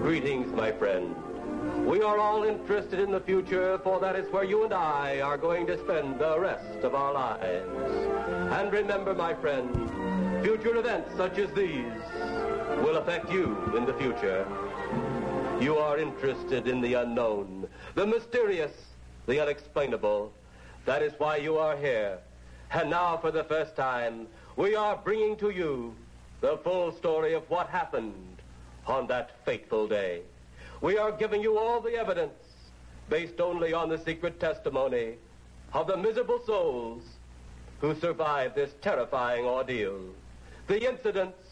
Greetings, my friend. We are all interested in the future, for that is where you and I are going to spend the rest of our lives. And remember, my friend, future events such as these will affect you in the future. You are interested in the unknown, the mysterious, the unexplainable. That is why you are here. And now, for the first time, we are bringing to you the full story of what happened on that fateful day. We are giving you all the evidence based only on the secret testimony of the miserable souls who survived this terrifying ordeal. The incidents,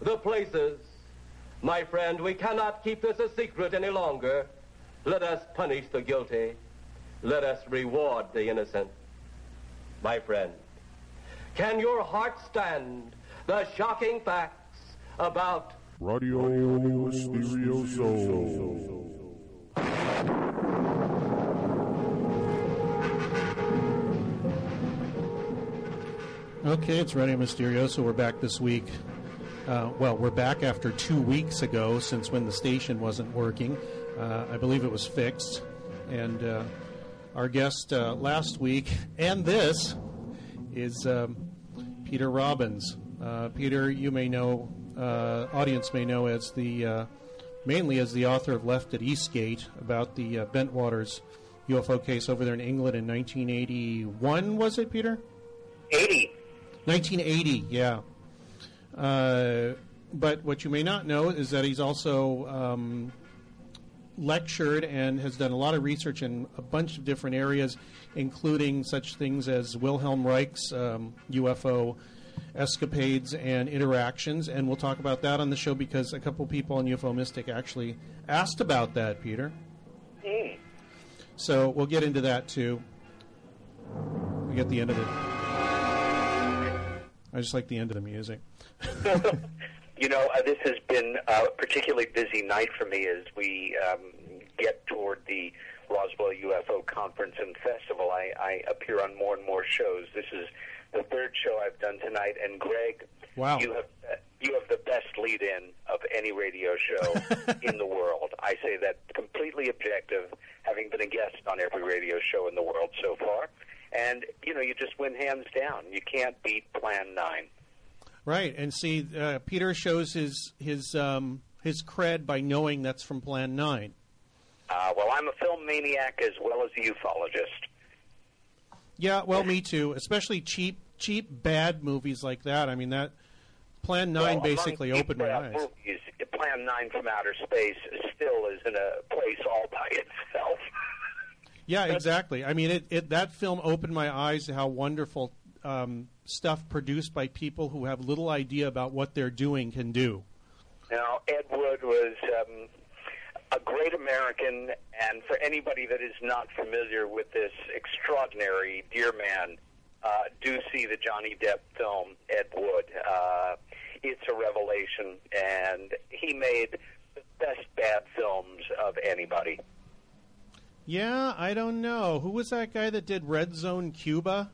the places. My friend, we cannot keep this a secret any longer. Let us punish the guilty. Let us reward the innocent. My friend, can your heart stand the shocking facts about Radio Mysterioso. Okay, it's Radio Mysterioso. We're back this week. Uh, well, we're back after two weeks ago since when the station wasn't working. Uh, I believe it was fixed. And uh, our guest uh, last week and this is um, Peter Robbins. Uh, Peter, you may know, uh, audience may know as the mainly as the author of Left at Eastgate about the Bentwaters UFO case over there in England in 1981. Was it, Peter? 80. 1980, yeah. Uh, but what you may not know is that he's also um, lectured and has done a lot of research in a bunch of different areas, including such things as Wilhelm Reich's um, UFO escapades and interactions. And we'll talk about that on the show because a couple people on UFO Mystic actually asked about that, Peter. Mm. So we'll get into that too. We get the end of it. I just like the end of the music. you know, uh, this has been a particularly busy night for me as we um, get toward the Roswell UFO Conference and Festival. I, I appear on more and more shows. This is the third show I've done tonight, and Greg, wow. you have uh, you have the best lead-in of any radio show in the world. I say that completely objective, having been a guest on every radio show in the world so far. And you know, you just win hands down. You can't beat Plan Nine. Right, and see, uh, Peter shows his his um, his cred by knowing that's from Plan Nine. Uh, well, I'm a film maniac as well as a ufologist. Yeah, well, me too. Especially cheap, cheap, bad movies like that. I mean, that Plan Nine well, basically opened my eyes. Movies, Plan Nine from Outer Space still is in a place all by itself. yeah, exactly. I mean, it, it that film opened my eyes to how wonderful um, stuff produced by people who have little idea about what they're doing can do. Now, Ed Wood was um, a great American, and for anybody that is not familiar with this extraordinary dear man, uh, do see the Johnny Depp film Ed Wood. Uh, it's a revelation, and he made the best bad films of anybody. Yeah, I don't know. Who was that guy that did Red Zone Cuba?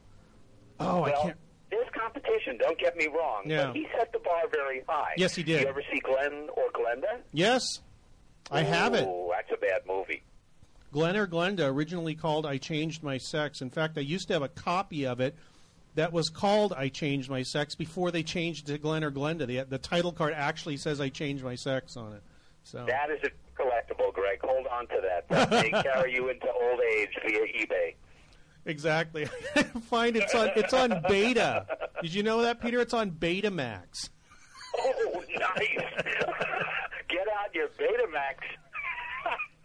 Oh, well, I can't. There's competition. Don't get me wrong. Yeah. But he set the bar very high. Yes, he did. You ever see Glenn or Glenda? Yes, I have it. Oh, that's a bad movie. Glenn or Glenda, originally called I Changed My Sex. In fact, I used to have a copy of it that was called I Changed My Sex before they changed to Glenn or Glenda. The, the title card actually says I Changed My Sex on it. So That is a collectible, Greg. Hold on to that. That may carry you into old age via eBay. Exactly. Find it's on it's on beta. Did you know that, Peter? It's on Betamax. Oh, nice! Get out your Betamax.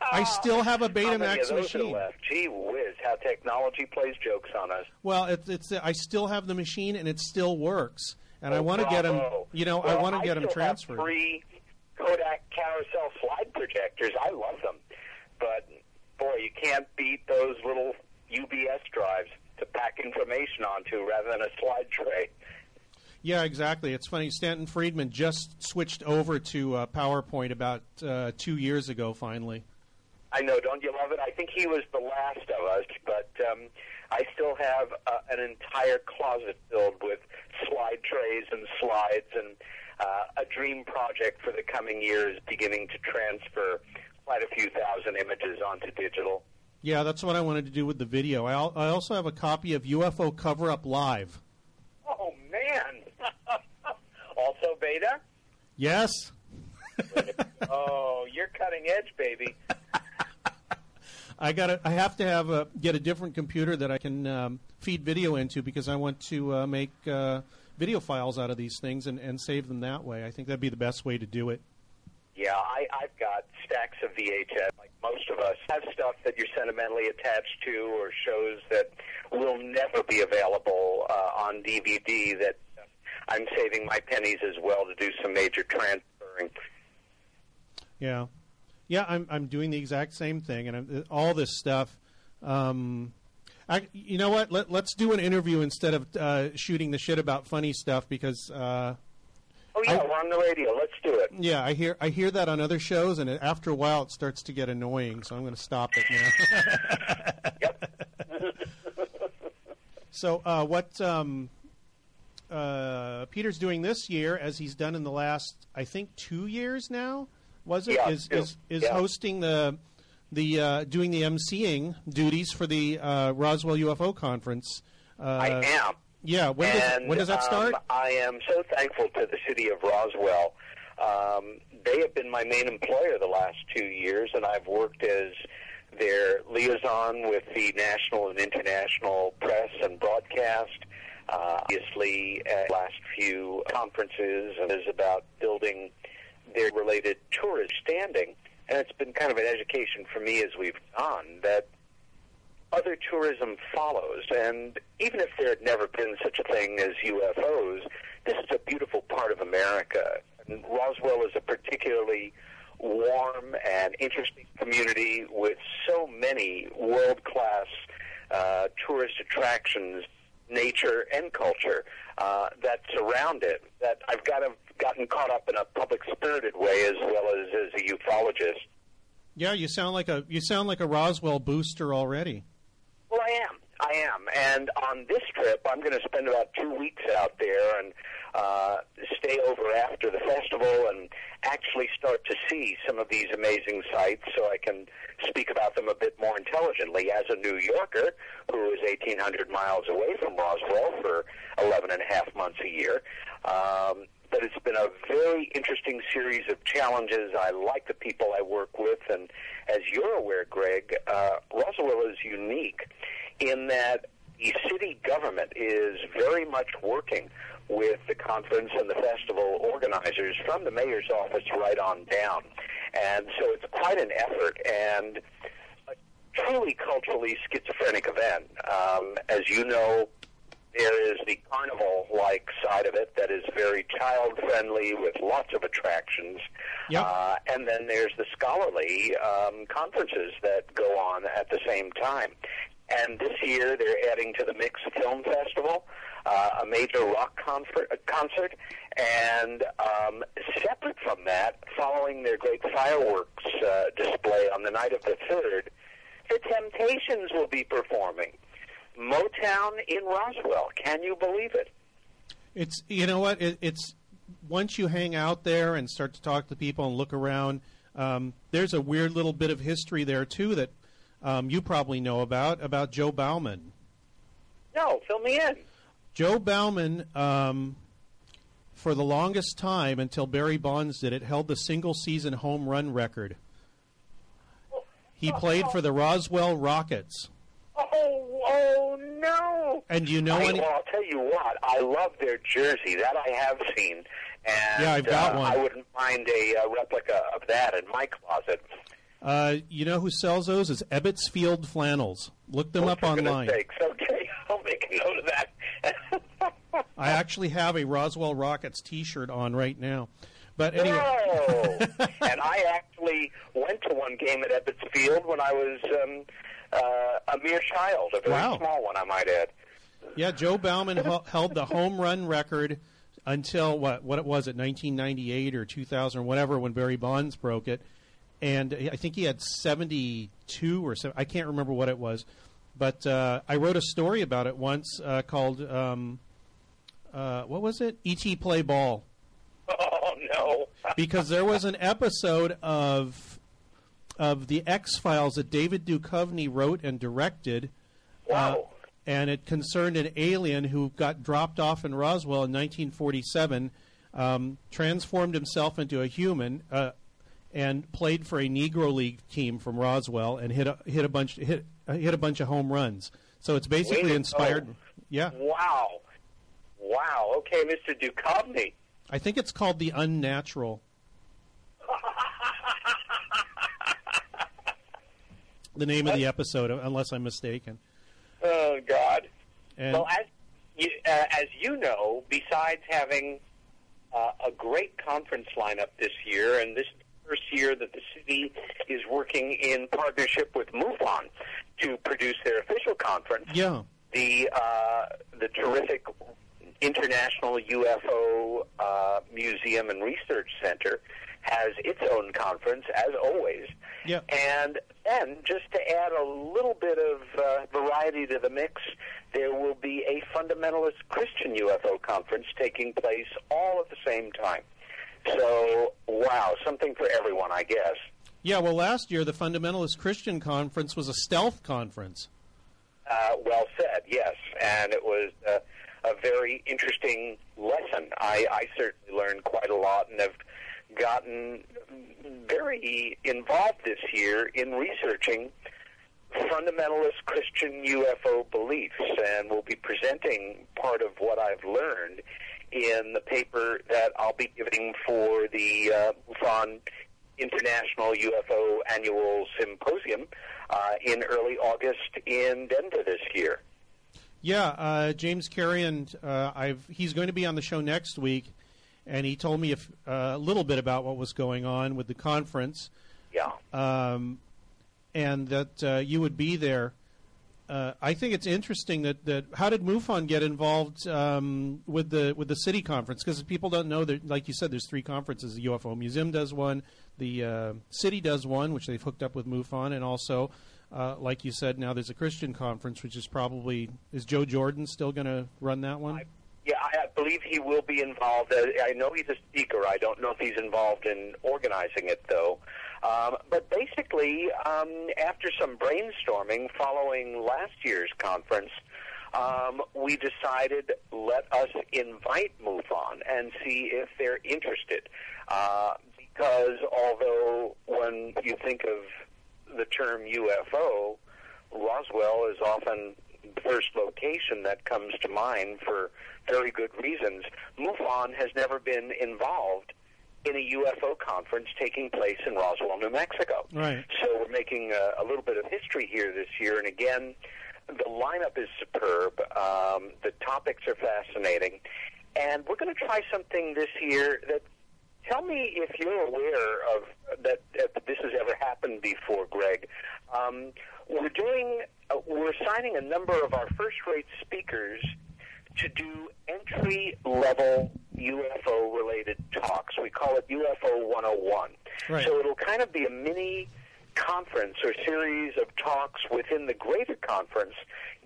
I still have a How many of Betamax machine. left? Gee whiz! How technology plays jokes on us. Well, it's it's I still have the machine and it still works. And I Oh, want to get them. You know, Well, I want to get them transferred. Three Kodak carousel slide projectors. I love them, but boy, you can't beat those little UBS drives to pack information onto rather than a slide tray. Yeah, exactly. It's funny. Stanton Friedman just switched over to uh, PowerPoint about uh, two years ago. Finally. I know. Don't you love it? I think he was the last of us, but um, I still have uh, an entire closet filled with slide trays and slides, and uh, a dream project for the coming years beginning to transfer quite a few thousand images onto digital. Yeah, that's what I wanted to do with the video. I, al- I also have a copy of UFO Cover Up Live. Oh man! also beta. Yes. oh, you're cutting edge, baby. I got I have to have a get a different computer that I can um, feed video into because I want to uh, make uh, video files out of these things and, and save them that way. I think that'd be the best way to do it. Yeah, I, I've got stacks of VHS, like most of us. Have stuff that you're sentimentally attached to, or shows that will never be available uh, on DVD. That I'm saving my pennies as well to do some major transferring. Yeah, yeah, I'm I'm doing the exact same thing, and I'm, all this stuff. Um, I, you know what? Let, let's do an interview instead of uh, shooting the shit about funny stuff because. Uh, Oh yeah, I- we're on the radio. Let's do it. yeah, I hear I hear that on other shows, and it, after a while, it starts to get annoying. So I'm going to stop it now. so, uh, what um, uh, Peter's doing this year, as he's done in the last, I think, two years now, was it? Yeah, is is, is Yeah. hosting the the uh, doing the emceeing duties for the uh, Roswell UFO conference. Uh, I am. Yeah, when does when does that start? Um, I am so thankful to the city of Roswell. Um, they have been my main employer the last two years, and I've worked as their liaison with the national and international press and broadcast. Uh, obviously, at last few conferences and is about building their related tourist standing. And it's been kind of an education for me as we've gone that other tourism follows. And even if there had never been such a thing as UFOs, this is a beautiful part of America. And Roswell is a particularly warm and interesting community with so many world class uh, tourist attractions, nature, and culture uh, that surround it. That I've got to, gotten caught up in a public spirited way as well as as a ufologist. Yeah, you sound like a you sound like a Roswell booster already. Well, I am. I am. And on this trip, I'm going to spend about two weeks out there and uh, stay over after the festival and actually start to see some of these amazing sites so I can speak about them a bit more intelligently as a New Yorker who is 1,800 miles away from Roswell for 11 and a half months a year. Um, but it's been a very interesting series of challenges. I like the people I work with, and as you're aware, Greg, uh, Roswell is unique in that the city government is very much working with the conference and the festival organizers from the mayor's office right on down. And so it's quite an effort and a truly culturally schizophrenic event. Um, as you know, there is the carnival-like side of it that is very child-friendly with lots of attractions, Yep. uh, and then there's the scholarly um, conferences that go on at the same time. And this year they're adding to the Mix Film Festival uh, a major rock concert, concert, and um, separate from that, following their great fireworks uh, display on the night of the third, the Temptations will be performing. Motown in Roswell. Can you believe it? It's you know what it, it's once you hang out there and start to talk to people and look around. Um, there's a weird little bit of history there too that um, you probably know about about Joe Bauman. No, fill me in. Joe Bauman, um, for the longest time until Barry Bonds did it, held the single season home run record. He played for the Roswell Rockets. Oh, oh no! And you know I, any? well, I'll tell you what. I love their jersey. That I have seen, and Yeah, I've got uh, one. I wouldn't mind a uh, replica of that in my closet. Uh, you know who sells those? Is Ebbets Field Flannels. Look them up online. sakes. Okay, I'll make a note of that. I actually have a Roswell Rockets T-shirt on right now. But anyway, Whoa! and I actually went to one game at Ebbets Field when I was um, uh, a mere child, a very Wow. small one, I might add. yeah, Joe Bauman held the home run record until what what it was at 1998 or 2000 or whatever when Barry Bonds broke it, and I think he had 72 or so. I can't remember what it was, but uh, I wrote a story about it once uh, called um, uh, what was it? E.T. Play Ball. Oh no! because there was an episode of of the X Files that David Duchovny wrote and directed. Wow. Uh, and it concerned an alien who got dropped off in Roswell in 1947, um, transformed himself into a human, uh, and played for a Negro League team from Roswell and hit a, hit a bunch hit uh, hit a bunch of home runs. So it's basically inspired. go. Yeah, Wow! Wow! Okay, Mr. Duchovny. I think it's called the Unnatural. The name of the episode, unless I'm mistaken. Oh God! And well, as you, uh, as you know, besides having uh, a great conference lineup this year, and this is the first year that the city is working in partnership with MUFON to produce their official conference. yeah, the uh, the terrific International UFO uh, Museum and Research Center has its own conference, as always. Yeah. And then, just to add a little bit of uh, variety to the mix, there will be a fundamentalist Christian UFO conference taking place all at the same time. So, wow, something for everyone, I guess. yeah. Well, last year the Fundamentalist Christian Conference was a stealth conference. Uh, well said, yes. And it was uh, a very interesting lesson. I, I certainly learned quite a lot and have gotten very involved this year in researching fundamentalist Christian UFO beliefs, and will be presenting part of what I've learned in the paper that I'll be giving for the uh, MUFON International UFO Annual Symposium uh, in early August in Denver this year. Yeah, uh, James Carrion, uh, I've he's going to be on the show next week, and he told me uh, a little bit about what was going on with the conference, Yeah. um, and that uh, you would be there. Uh, I think it's interesting that, that how did MUFON get involved um, with the with the city conference? Because people don't know that, like you said, there's three conferences. The UFO Museum does one, the uh, city does one, which they've hooked up with MUFON, and also, uh, like you said, now there's a Christian conference, which is probably is Joe Jordan still going to run that one? Yeah, I I believe he will be involved. Uh, I know he's a speaker. I don't know if he's involved in organizing it, though. Um, but basically, um, after some brainstorming following last year's conference, um, we decided let us invite MUFON and see if they're interested. Uh, because although when you think of the term UFO, Roswell is often the first location that comes to mind for very good reasons. MUFON has never been involved in a UFO conference taking place in Roswell, New Mexico. Right. So we're making a, a little bit of history here this year, and again, the lineup is superb. Um, the topics are fascinating, and we're going to try something this year that. Tell me if you're aware of that, that this has ever happened before, Greg. Um, we're doing, uh, we're assigning a number of our first-rate speakers to do entry-level UFO-related talks. We call it UFO 101. Right. So it'll kind of be a mini conference or series of talks within the greater conference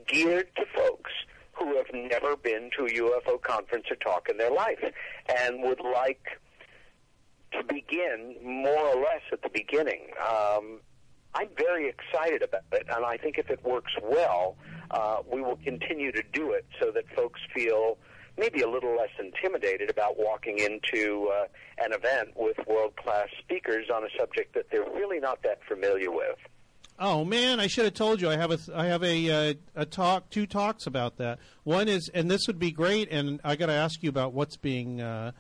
geared to folks who have never been to a UFO conference or talk in their life and would like to begin more or less at the beginning. Um, I'm very excited about it, and I think if it works well, uh, we will continue to do it so that folks feel maybe a little less intimidated about walking into uh, an event with world class speakers on a subject that they're really not that familiar with. Oh man, I should have told you. I have a I have a uh, a talk, two talks about that. One is, and this would be great. And I got to ask you about what's being uh,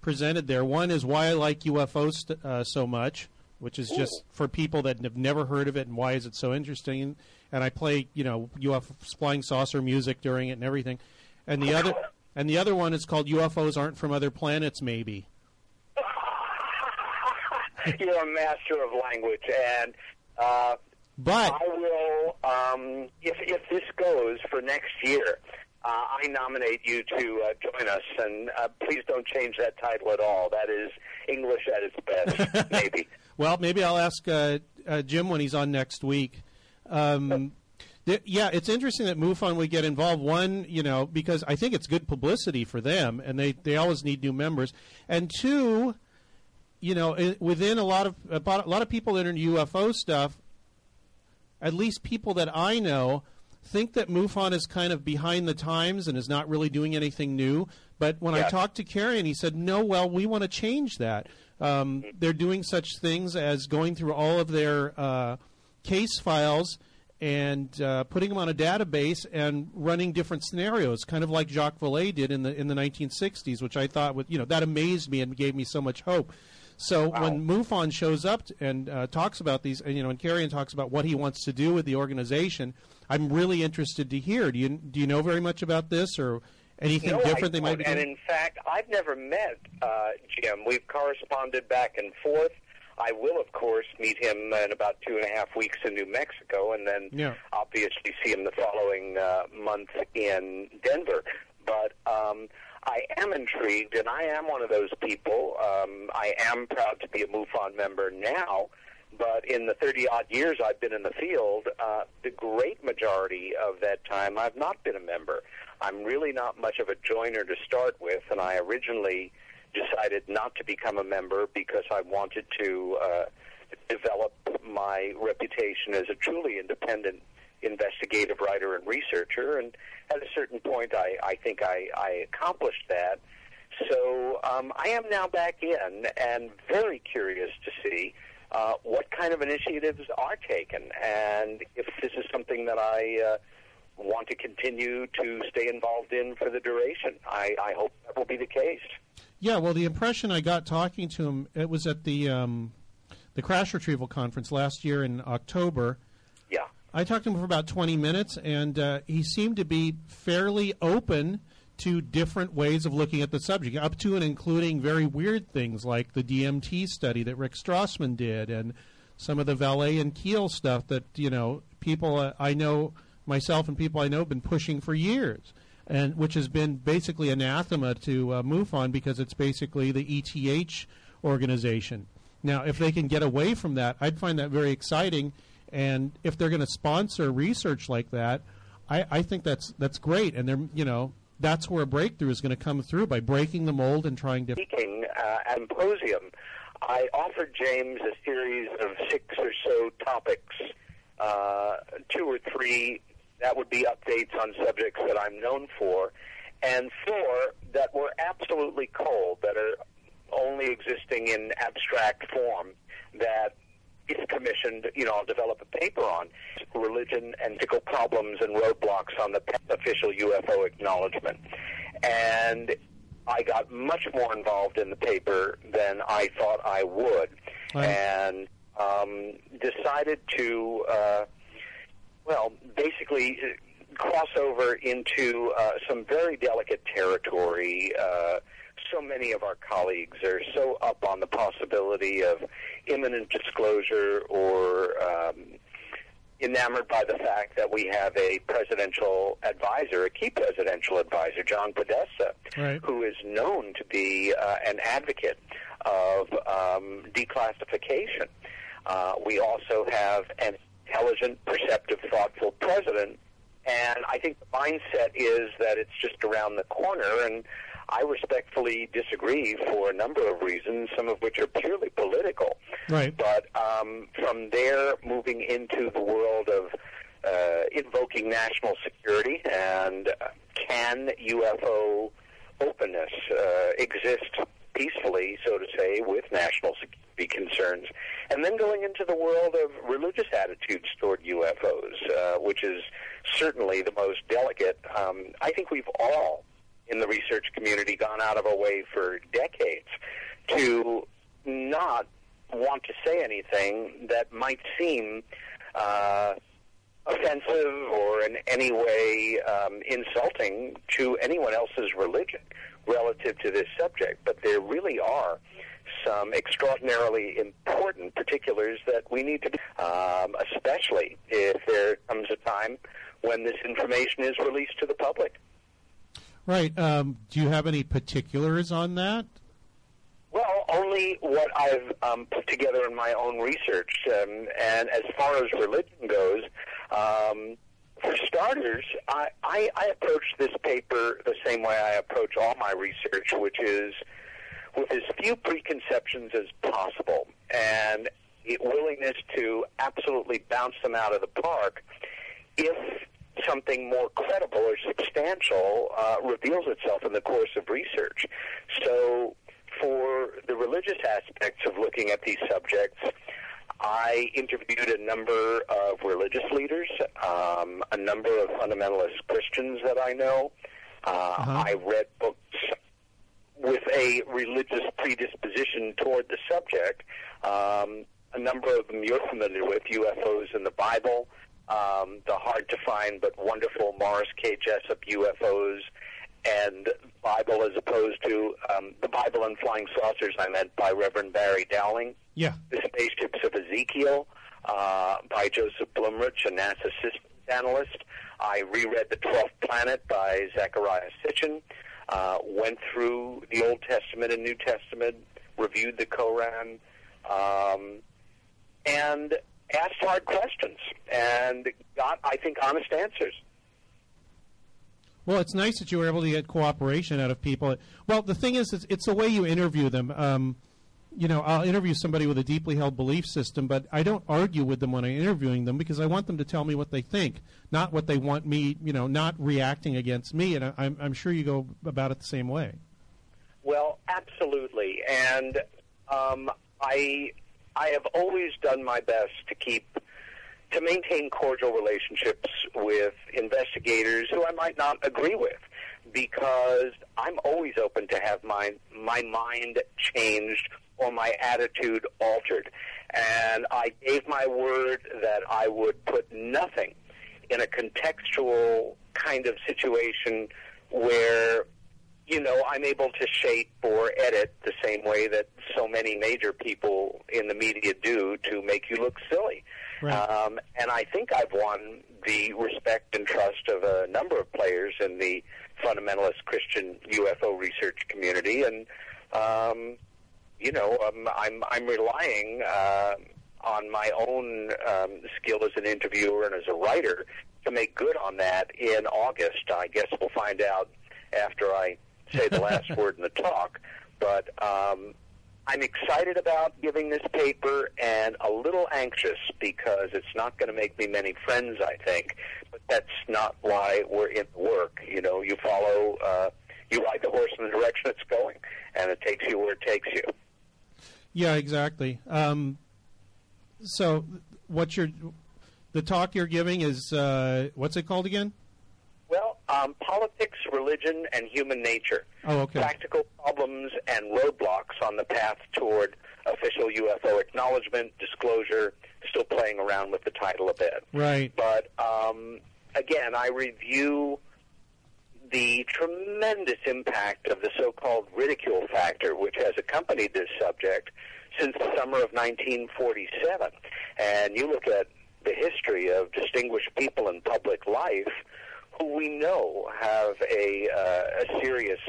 presented there. One is why I like UFOs st- uh, so much, which is just for people that have never heard of it, and why is it so interesting. And I play, you know, UFO flying saucer music during it and everything. And the other and the other one is called UFOs aren't from other planets, maybe. You're a master of language, and uh, But I will, um, if if this goes for next year, uh, I nominate you to uh, join us, and uh, please don't change that title at all. That is English at its best, maybe. well, maybe I'll ask uh, uh, Jim when he's on next week. Um, th- yeah, it's interesting that MUFON would get involved. One, you know, because I think it's good publicity for them, and they, they always need new members. And two, you know, i within a lot of about a lot of people that are in UFO stuff, at least people that I know think that MUFON is kind of behind the times and is not really doing anything new. But when. I talked to Carrion, he said, "No, well, we want to change that. Um, they're doing such things as going through all of their uh, case files." And uh, putting them on a database and running different scenarios, kind of like Jacques Vallée did in the in the 1960s, which I thought would you know that amazed me and gave me so much hope. So when MUFON shows up t- and uh, talks about these, and, you know, and Carrion talks about what he wants to do with the organization, I'm really interested to hear. Do you do you know very much about this or anything No, different they might be doing? And in fact, I've never met uh, Jim. We've corresponded back and forth. I will, of course, meet him in about two and a half weeks in New Mexico, and then Yeah. obviously see him the following uh, month in Denver. But um, I am intrigued, and I am one of those people. Um, I am proud to be a MUFON member now. But in the 30 odd years I've been in the field, uh, the great majority of that time I've not been a member. I'm really not much of a joiner to start with, and I originally decided not to become a member because I wanted to uh, develop my reputation as a truly independent investigative writer and researcher. And at a certain point, I, I think I, I accomplished that. So um, I am now back in and very curious to see uh, what kind of initiatives are taken and if this is something that I uh, want to continue to stay involved in for the duration. I, I hope that will be the case. Yeah, well, the impression I got talking to him, it was at the um, the crash retrieval conference last year in October. Yeah. I talked to him for about 20 minutes, and uh, he seemed to be fairly open to different ways of looking at the subject, up to and including very weird things like the DMT study that Rick Strassman did, and some of the Vallée and Keel stuff that you know people uh, I know myself and people I know have been pushing for years, and which has been basically anathema to uh, MUFON because it's basically the ETH organization. Now, if they can get away from that, I'd find that very exciting. And if they're going to sponsor research like that, I, I think that's that's great. And they're you know that's where a breakthrough is going to come through by breaking the mold and trying to. Speaking uh, Symposium, I offered James a series of six or so topics, uh, two or three that would be updates on subjects that I'm known for, and four that were absolutely cold, that are only existing in abstract form, that if commissioned, you know, I'll develop a paper on religion and ethical problems and roadblocks on the official UFO acknowledgement. And I got much more involved in the paper than I thought I would, Right. and um, decided to, uh, well, basically uh, cross over into uh, some very delicate territory. Uh, so many of our colleagues are so up on the possibility of imminent disclosure or um, enamored by the fact that we have a presidential advisor, a key presidential advisor, John Podesta, Right. who is known to be uh, an advocate of um, declassification. Uh, we also have an intelligent, perceptive, thoughtful president, and I think the mindset is that it's just around the corner, and I respectfully disagree for a number of reasons, some of which are purely political. Right. But um, from there, moving into the world of uh, invoking national security and uh, can UFO openness uh, exist peacefully, so to say, with national security concerns, and then going into the world of religious attitudes toward UFOs, uh, which is certainly the most delicate. Um, I think we've all in the research community gone out of our way for decades to not want to say anything that might seem uh, offensive or in any way um, insulting to anyone else's religion relative to this subject. But there really are some extraordinarily important particulars that we need to, um, especially if there comes a time when this information is released to the public. Right. Um, do you have any particulars on that? Well, only what I've um, put together in my own research. Um, and as far as religion goes, um, for starters, I, I, I approach this paper the same way I approach all my research, which is with as few preconceptions as possible and willingness to absolutely bounce them out of the park if something more credible or substantial uh, reveals itself in the course of research. So for the religious aspects of looking at these subjects, I interviewed a number of religious leaders, um, a number of fundamentalist Christians that I know. Uh, uh-huh. I read books with a religious predisposition toward the subject. Um, a number of them you're familiar with, UFOs in the Bible, um, the hard to find but wonderful Morris K. Jessup UFOs, and Bible as opposed to um, the Bible and Flying Saucers, I meant by Reverend Barry Downing. Yeah. The Spaceships of Ezekiel uh, by Joseph Blumrich, a NASA systems analyst. I reread The Twelfth Planet by Zecharia Sitchin. Uh, went through the Old Testament and New Testament, reviewed the Koran, um, and asked hard questions and got, I think, honest answers. Well, it's nice that you were able to get cooperation out of people. Well, the thing is, it's, it's the way you interview them. Um, you know, I'll interview somebody with a deeply held belief system, but I don't argue with them when I'm interviewing them because I want them to tell me what they think, not what they want me, you know, not reacting against me. And I, I'm, I'm sure you go about it the same way. Well, absolutely. And um, I, I have always done my best to keep to maintain cordial relationships with investigators who I might not agree with because I'm always open to have my my mind changed or my attitude altered. And I gave my word that I would put nothing in a contextual kind of situation where you know, I'm able to shape or edit the same way that so many major people in the media do to make you look silly. Right. Um, and I think I've won the respect and trust of a number of players in the fundamentalist Christian UFO research community, and um, you know, um, I'm I'm relying uh, on my own um, skill as an interviewer and as a writer to make good on that in August. I guess we'll find out after I say the last word in the talk, but um, I'm excited about giving this paper and a little anxious because it's not going to make me many friends, I think. But that's not why we're in the work. You know, you follow, uh, you ride the horse in the direction it's going, and it takes you where it takes you. Yeah, exactly. Um, so, what you're, the talk you're giving is, uh, what's it called again? Um, politics, religion, and human nature. Oh, okay. Practical problems and roadblocks on the path toward official UFO acknowledgement, disclosure. Still playing around with the title a bit. Right. But um, again, I review the tremendous impact of the so-called ridicule factor, which has accompanied this subject since the summer of 1947. And you look at the history of distinguished people in public life who we know have a, uh, a serious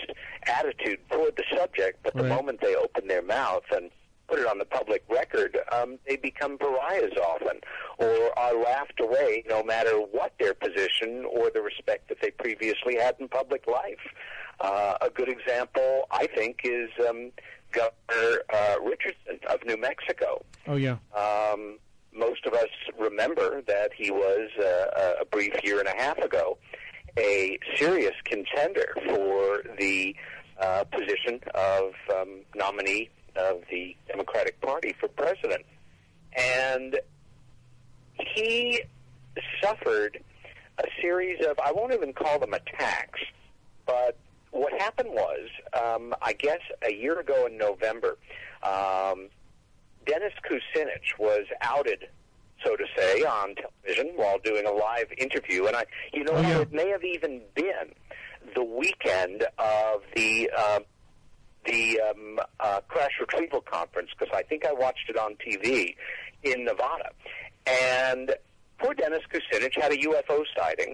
attitude toward the subject, but the Right. moment they open their mouth and put it on the public record, um, they become pariahs often, or are laughed away no matter what their position or the respect that they previously had in public life. Uh, a good example, I think, is um, Governor uh, Richardson of New Mexico. Oh, yeah. Um, most of us remember that he was uh, a brief year and a half ago a serious contender for the uh, position of um, nominee of the Democratic Party for president. And he suffered a series of, I won't even call them attacks, but what happened was, um, I guess a year ago in November, um, Dennis Kucinich was outed, so to say, on television while doing a live interview, and I, you know, Oh, yeah. it may have even been the weekend of the uh, the um, uh, crash retrieval conference because I think I watched it on TV in Nevada, and poor Dennis Kucinich had a UFO sighting,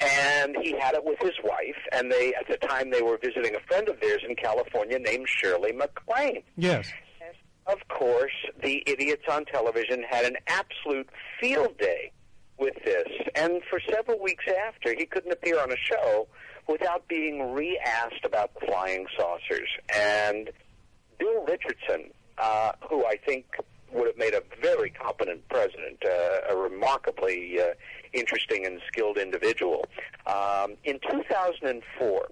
and he had it with his wife, and they at the time they were visiting a friend of theirs in California named Shirley MacLaine. Yes. Of course, the idiots on television had an absolute field day with this, and for several weeks after, he couldn't appear on a show without being re-asked about the flying saucers. And Bill Richardson, uh, who I think would have made a very competent president, uh, a remarkably uh, interesting and skilled individual. Um, in 2004,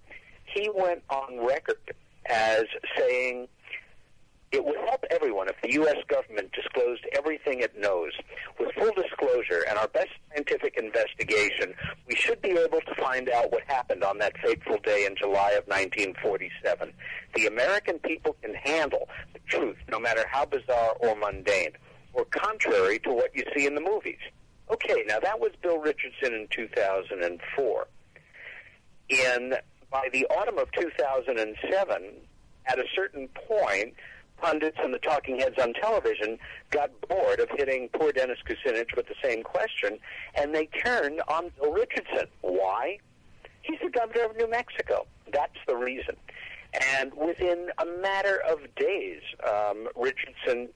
he went on record as saying it would help everyone if the U.S. government disclosed everything it knows. With full disclosure and our best scientific investigation, we should be able to find out what happened on that fateful day in July of 1947. The American people can handle the truth, no matter how bizarre or mundane, or contrary to what you see in the movies. Okay, now that was Bill Richardson in 2004. In by the autumn of 2007, at a certain point, pundits and the talking heads on television got bored of hitting poor Dennis Kucinich with the same question, and they turned on Bill Richardson. Why? He's the governor of New Mexico. That's the reason. And within a matter of days, um, Richardson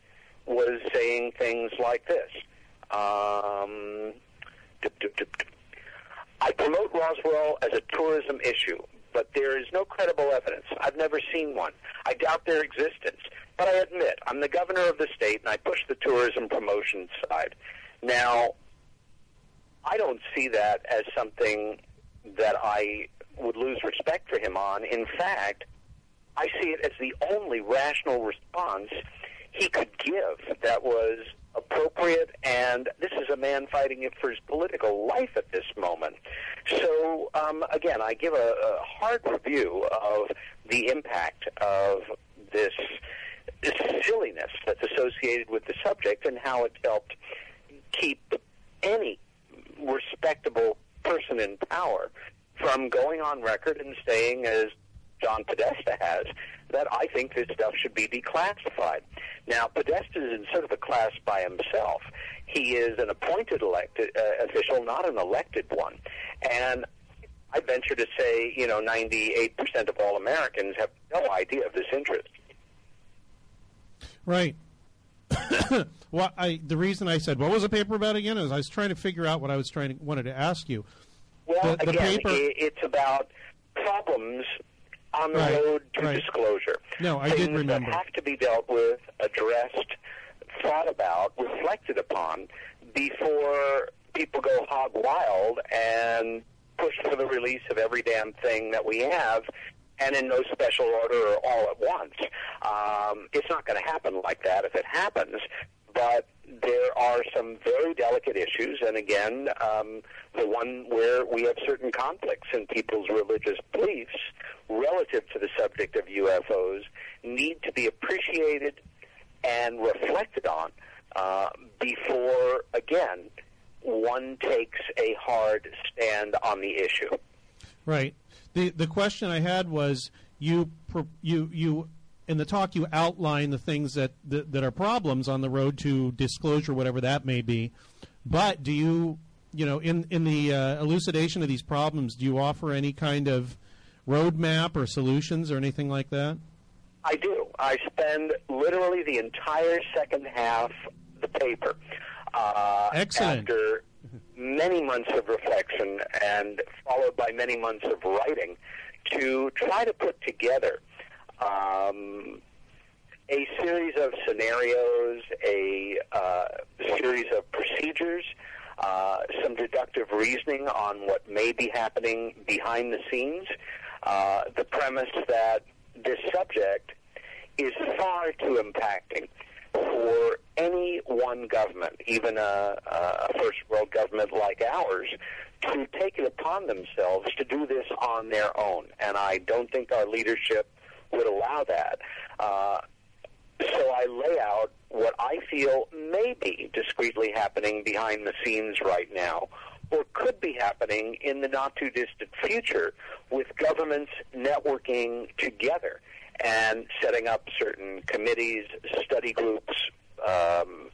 was saying things like this. Um, dip, dip, dip, I promote Roswell as a tourism issue, but there is no credible evidence. I've never seen one. I doubt their existence. But I admit, I'm the governor of the state, and I push the tourism promotion side. Now, I don't see that as something that I would lose respect for him on. In fact, I see it as the only rational response he could give that was appropriate, and this is a man fighting for his political life at this moment. So, um, again, I give a, a hard review of the impact of this, this silliness that's associated with the subject and how it's helped keep any respectable person in power from going on record and saying, as John Podesta has, that I think this stuff should be declassified. Now, Podesta is in sort of a class by himself. He is an appointed elected uh, official, not an elected one. And I venture to say, you know, 98% of all Americans have no idea of this interest. Right. well, I the reason I said what was the paper about again is I was trying to figure out what I was trying to wanted to ask you. Well, The- the again, paper- it's about problems on the Right, road to right. disclosure. No, I did Things remember. that have to be dealt with, addressed, thought about, reflected upon before people go hog wild and push for the release of every damn thing that we have. And in no special order or all at once. Um, it's not going to happen like that if it happens, but there are some very delicate issues, and again, um, the one where we have certain conflicts in people's religious beliefs relative to the subject of UFOs need to be appreciated and reflected on uh, before, again, one takes a hard stand on the issue. Right. The the question I had was you you you in the talk you outline the things that, that that are problems on the road to disclosure, whatever that may be. But do you you know in in the uh, elucidation of these problems, do you offer any kind of roadmap or solutions or anything like that? I do. I spend literally the entire second half of the paper. Uh, Excellent. After many months of reflection and followed by many months of writing to try to put together um, a series of scenarios, a uh, series of procedures, uh, some deductive reasoning on what may be happening behind the scenes, uh, the premise that this subject is far too impacting for any one government, even a, a first world government like ours, to take it upon themselves to do this on their own. And I don't think our leadership would allow that. Uh, so I lay out what I feel may be discreetly happening behind the scenes right now, or could be happening in the not too distant future with governments networking together and setting up certain committees, study groups, um,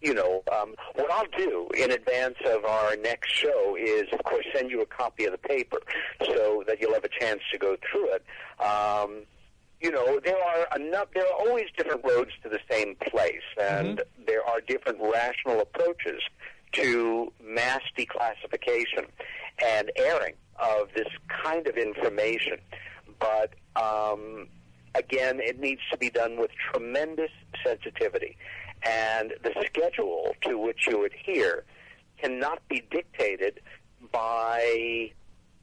you know, um, what I'll do in advance of our next show is, of course, send you a copy of the paper so that you'll have a chance to go through it. Um, you know, there are enough. There are always different roads to the same place, and mm-hmm. there are different rational approaches to mass declassification and airing of this kind of information. But um, again, it needs to be done with tremendous sensitivity. And the schedule to which you adhere cannot be dictated by,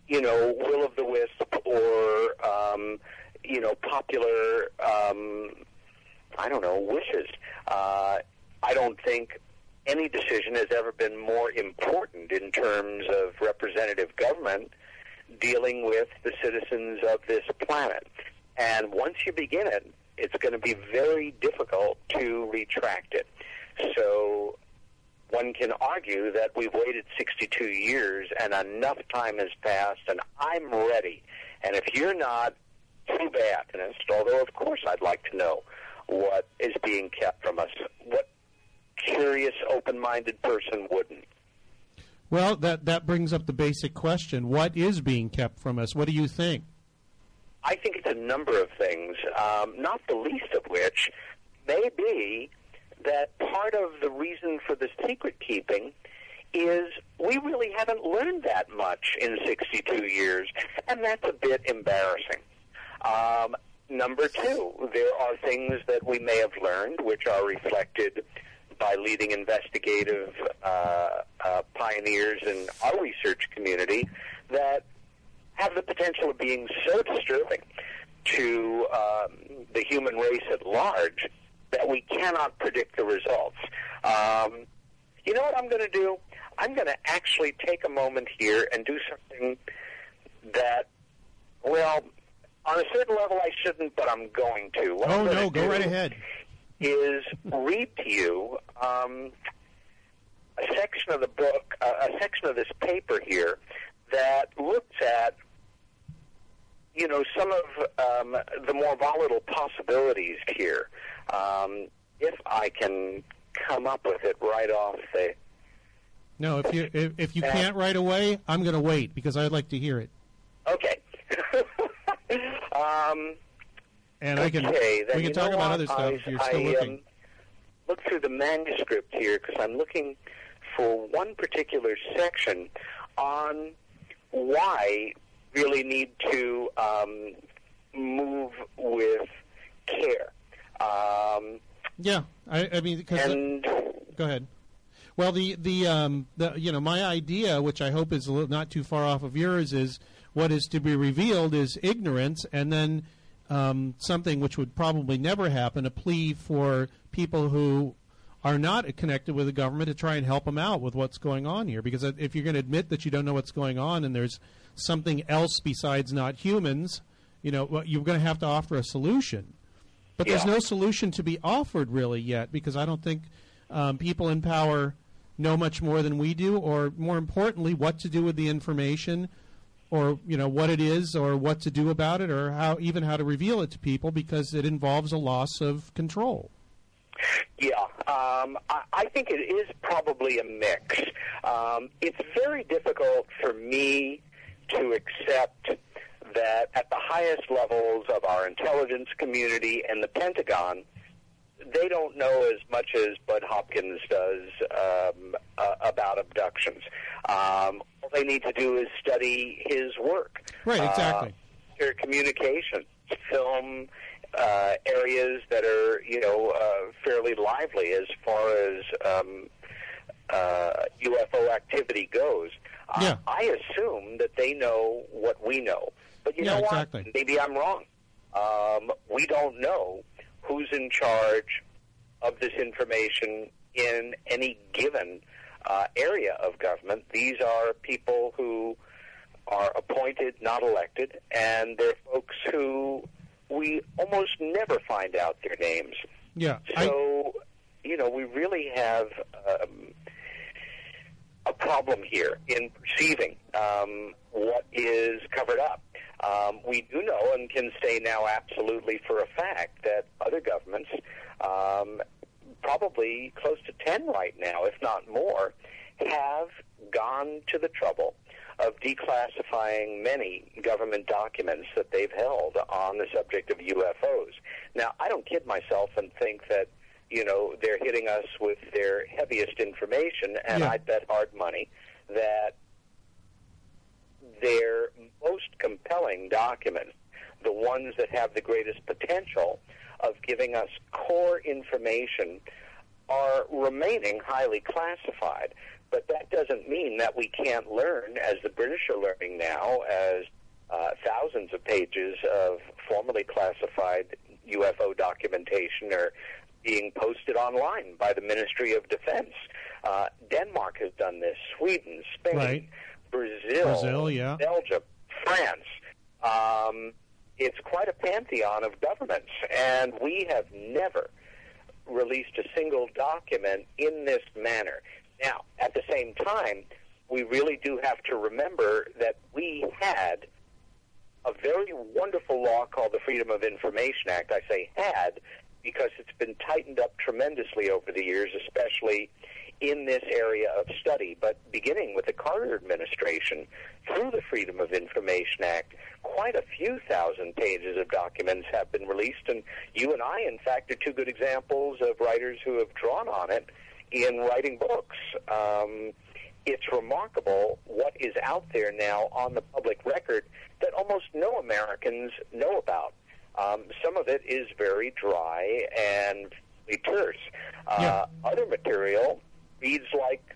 you know, will of the wisp or, um, you know, popular, um, I don't know, wishes. Uh, I don't think any decision has ever been more important in terms of representative government dealing with the citizens of this planet. And once you begin it, it's going to be very difficult to retract it. So one can argue that we've waited 62 years and enough time has passed, and I'm ready. And if you're not, too bad. And although, of course, I'd like to know what is being kept from us. What curious, open-minded person wouldn't? Well, that that brings up the basic question: What is being kept from us? What do you think? I think it's a number of things, um, not the least of which may be that part of the reason for the secret keeping is we really haven't learned that much in 62 years, and that's a bit embarrassing. Um, number two, there are things that we may have learned which are reflected by leading investigative uh, uh, pioneers in our research community that have the potential of being so disturbing to um, the human race at large that we cannot predict the results. Um, you know what I'm going to do? I'm going to actually take a moment here and do something that, well, on a certain level I shouldn't, but I'm going to. What oh, no, go right ahead. Is read to you um, a section of the book, uh, a section of this paper here that looks at you know some of um, the more volatile possibilities here. Um, if I can come up with it right off the. No, if you if, if you can't right away, I'm going to wait because I'd like to hear it. Okay. um, and I can okay, we can talk about other stuff I, you're still I, looking. Um, look through the manuscript here because I'm looking for one particular section on why we really need to um, move with care. Um, yeah, I, I mean, because and, go ahead. Well, the the um, the you know my idea, which I hope is a little, not too far off of yours, is what is to be revealed is ignorance, and then um, something which would probably never happen, a plea for people who are not connected with the government to try and help them out with what's going on here. Because if you're going to admit that you don't know what's going on and there's something else besides not humans, you know, well, you're going to have to offer a solution. But yeah. there's no solution to be offered really yet because I don't think um, people in power know much more than we do, or more importantly, what to do with the information, or you know what it is, or what to do about it, or how even how to reveal it to people because it involves a loss of control. Yeah, um, I, I think it is probably a mix. Um, it's very difficult for me to accept that at the highest levels of our intelligence community and the Pentagon, they don't know as much as Bud Hopkins does um, uh, about abductions. Um, all they need to do is study his work. Right, exactly. Uh, communication, film uh, areas that are, you know, uh, fairly lively as far as um, uh, UFO activity goes. Yeah. I assume that they know what we know. But you yeah, know exactly. what? Maybe I'm wrong. Um, we don't know who's in charge of this information in any given uh, area of government. These are people who are appointed, not elected, and they're folks who we almost never find out their names. Yeah. So, I... you know, we really have um, a problem here in perceiving um, what is covered up. Um, we do know and can say now absolutely for a fact that other governments um, probably close to 10 right now, if not more, have gone to the trouble of declassifying many government documents that they've held on the subject of UFOs. Now, I don't kid myself and think that, you know, they're hitting us with their heaviest information, and Yeah. I bet hard money that their most compelling documents, the ones that have the greatest potential of giving us core information, are remaining highly classified. But that doesn't mean that we can't learn, as the British are learning now, as uh, thousands of pages of formerly classified UFO documentation are being posted online by the Ministry of Defense. Uh, Denmark has done this, Sweden, Spain, Right. Brazil, Brazil, yeah. Belgium, France. Um, it's quite a pantheon of governments, and we have never released a single document in this manner. Now, at the same time, we really do have to remember that we had a very wonderful law called the Freedom of Information Act. I say had because it's been tightened up tremendously over the years, especially in this area of study. But beginning with the Carter administration, through the Freedom of Information Act, quite a few thousand pages of documents have been released. And you and I, in fact, are two good examples of writers who have drawn on it in writing books. Um, it's remarkable what is out there now on the public record that almost no Americans know about. Um, some of it is very dry and terse. Uh, Yeah. Other material reads like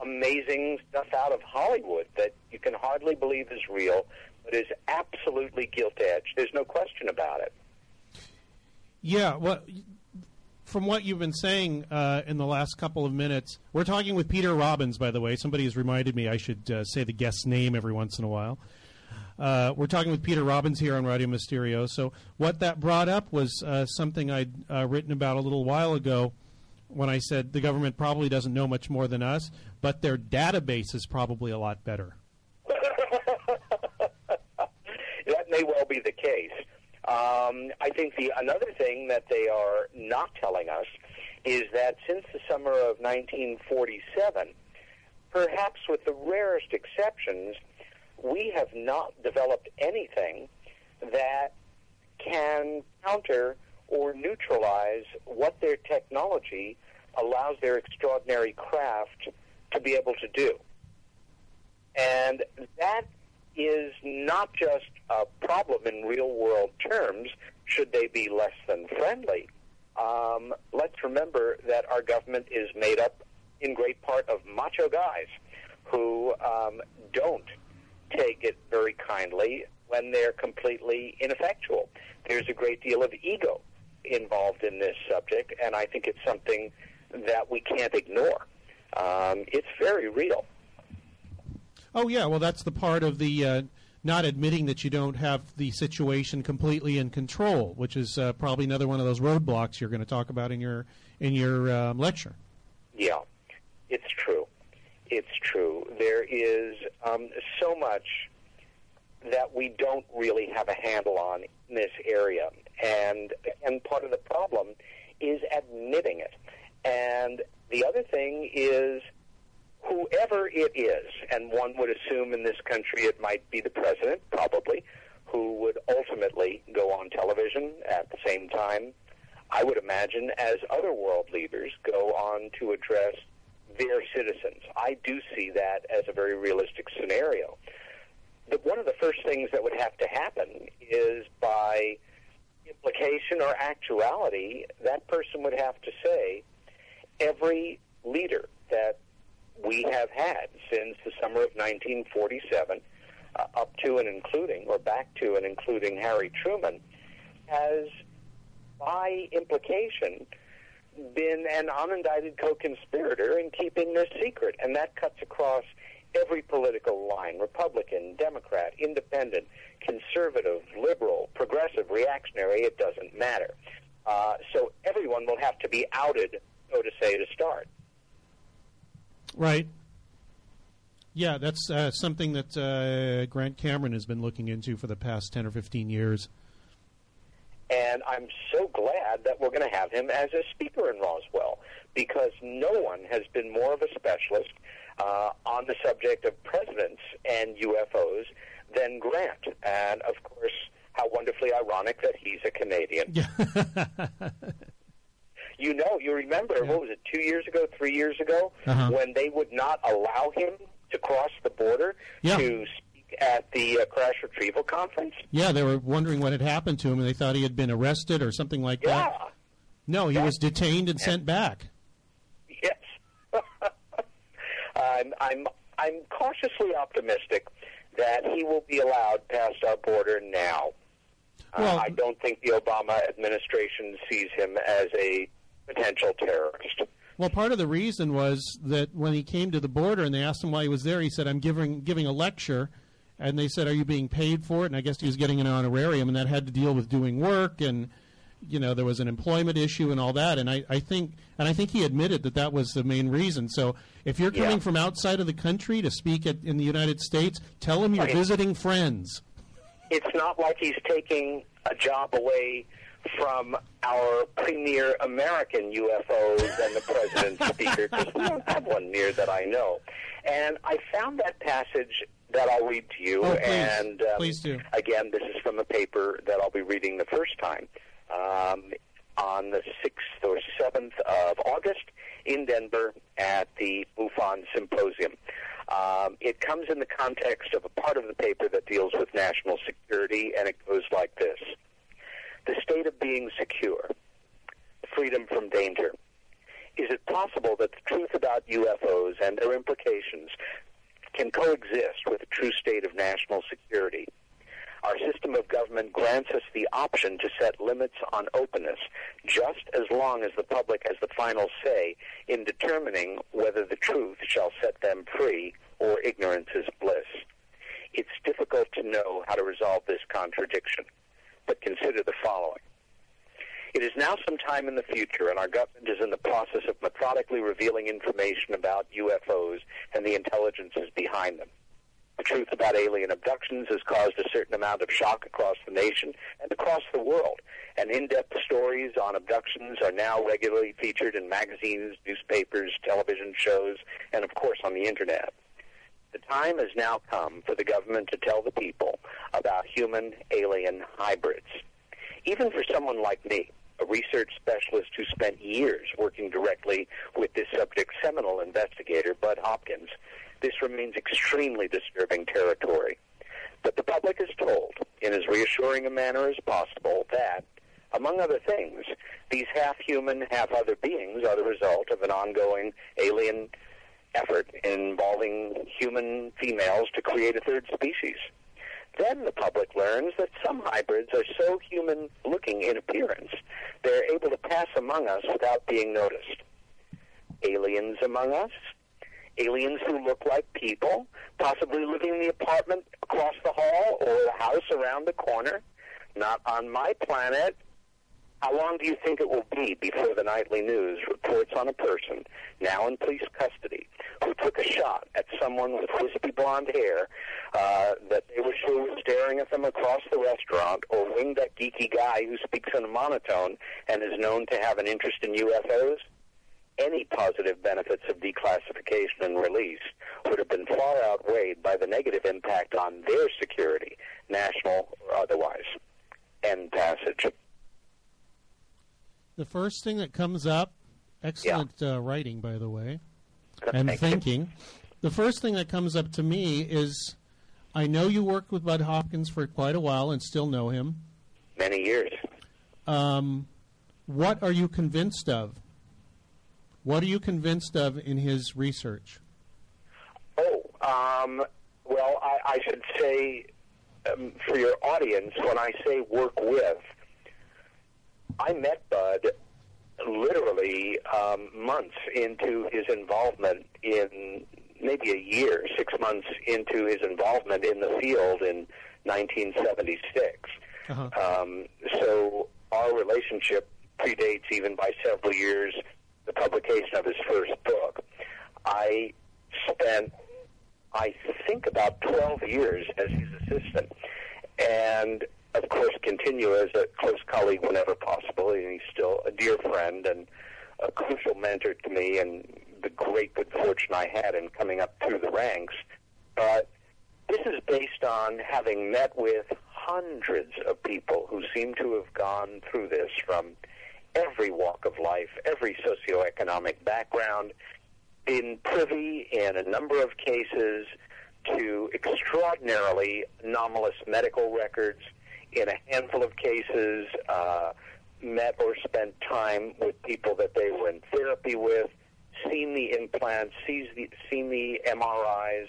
amazing stuff out of Hollywood that you can hardly believe is real, but is absolutely gilt edged. There's no question about it. Yeah, well, from what you've been saying uh, in the last couple of minutes, we're talking with Peter Robbins, by the way. Somebody has reminded me I should uh, say the guest's name every once in a while. Uh, we're talking with Peter Robbins here on Radio Misterioso. So, what that brought up was uh, something I'd uh, written about a little while ago when I said the government probably doesn't know much more than us, but their database is probably a lot better. that may well be the case. Um, I think the another thing that they are not telling us is that since the summer of 1947, perhaps with the rarest exceptions, we have not developed anything that can counter or neutralize what their technology allows their extraordinary craft to be able to do. And that is not just a problem in real world terms, should they be less than friendly. Um, let's remember that our government is made up in great part of macho guys who um, don't take it very kindly when they're completely ineffectual. There's a great deal of ego involved in this subject, and I think it's something that we can't ignore. Um, it's very real. Oh yeah, well that's the part of the uh, not admitting that you don't have the situation completely in control, which is uh, probably another one of those roadblocks you're going to talk about in your in your um, lecture. Yeah, it's true. It's true. There is um, so much that we don't really have a handle on in this area, and and part of the problem is admitting it. And the other thing is whoever it is, and one would assume in this country it might be the president, probably, who would ultimately go on television at the same time, I would imagine, as other world leaders go on to address their citizens. I do see that as a very realistic scenario. But one of the first things that would have to happen is by implication or actuality, that person would have to say, every leader that we have had since the summer of 1947, uh, up to and including, or back to and including Harry Truman, has, by implication, been an unindicted co-conspirator in keeping this secret, and that cuts across every political line: Republican, Democrat, Independent, conservative, liberal, progressive, reactionary. It doesn't matter. Uh, so everyone will have to be outed, so to say, to start. Right. Yeah, that's uh, something that uh, Grant Cameron has been looking into for the past ten or fifteen years. And I'm so glad that we're going to have him as a speaker in Roswell because no one has been more of a specialist uh, on the subject of presidents and UFOs than Grant. And of course, how wonderfully ironic that he's a Canadian. you know, you remember, Yeah. what was it, two years ago, three years ago, Uh-huh. when they would not allow him to cross the border Yeah. to speak at the uh, crash retrieval conference? Yeah, they were wondering what had happened to him, and they thought he had been arrested or something like Yeah. that. No, he Yeah. was detained and sent back. Yes. I'm, I'm, I'm cautiously optimistic that he will be allowed past our border now. Well- uh, I don't think the Obama administration sees him as a potential terrorist. Well, part of the reason was that when he came to the border and they asked him why he was there, he said, "I'm giving giving a lecture," and they said, "Are you being paid for it?" And I guess he was getting an honorarium, and that had to deal with doing work and. You know, there was an employment issue and all that, and I, I think, and I think he admitted that that was the main reason. So, if you're coming Yeah. from outside of the country to speak at, in the United States, tell him you're visiting friends. It's not like he's taking a job away from our premier American UFOs and the president's speaker, because we don't have one near that I know. And I found that passage that I'll read to you. Oh, please. And um, Please do. Again, this is from a paper that I'll be reading the first time um, on the 6th or 7th of August in Denver at the MUFON Symposium. Um, it comes in the context of a part of the paper that deals with national security, and it goes like this The state of being secure, freedom from danger. Is it possible that the truth about UFOs and their implications can coexist with a true state of national security? Our system of government grants us the option to set limits on openness just as long as the public has the final say in determining whether the truth shall set them free or ignorance is bliss. It's difficult to know how to resolve this contradiction, but consider the following. It is now some time in the future, and our government is in the process of methodically revealing information about UFOs and the intelligences behind them. The truth about alien abductions has caused a certain amount of shock across the nation and across the world, and in-depth stories on abductions are now regularly featured in magazines, newspapers, television shows, and of course on the internet. The time has now come for the government to tell the people about human alien hybrids. Even for someone like me, a research specialist who spent years working directly with this subject's seminal investigator, Bud Hopkins, this remains extremely disturbing territory. But the public is told, in as reassuring a manner as possible, that, among other things, these half human, half other beings are the result of an ongoing alien effort involving human females to create a third species. Then the public learns that some hybrids are so human looking in appearance, they're able to pass among us without being noticed. Aliens among us? Aliens who look like people, possibly living in the apartment across the hall or the house around the corner? Not on my planet. How long do you think it will be before the nightly news reports on a person now in police custody who took a shot someone with wispy blonde hair uh, that they were sure was staring at them across the restaurant, or winged that geeky guy who speaks in a monotone and is known to have an interest in UFOs? Any positive benefits of declassification and release would have been far outweighed by the negative impact on their security, national or otherwise. End passage. The first thing that comes up, excellent uh, writing, by the way, and Thank thinking. The first thing that comes up to me is I know you worked with Bud Hopkins for quite a while and still know him. Many years. Um, what are you convinced of? What are you convinced of in his research? Oh, um, well, I, I should say um, for your audience, when I say work with, I met Bud literally um, months into his involvement in maybe a year, six months into his involvement in the field in 1976. Uh-huh. Um, so our relationship predates even by several years the publication of his first book. I spent, I think, about 12 years as his assistant. And of course, continue as a close colleague whenever possible. And he's still a dear friend and a crucial mentor to me, and the great good fortune I had in coming up through the ranks. But this is based on having met with hundreds of people who seem to have gone through this from every walk of life, every socioeconomic background, been privy in a number of cases to extraordinarily anomalous medical records. In a handful of cases, uh, met or spent time with people that they were in therapy with, seen the implants, seen the, seen the MRIs,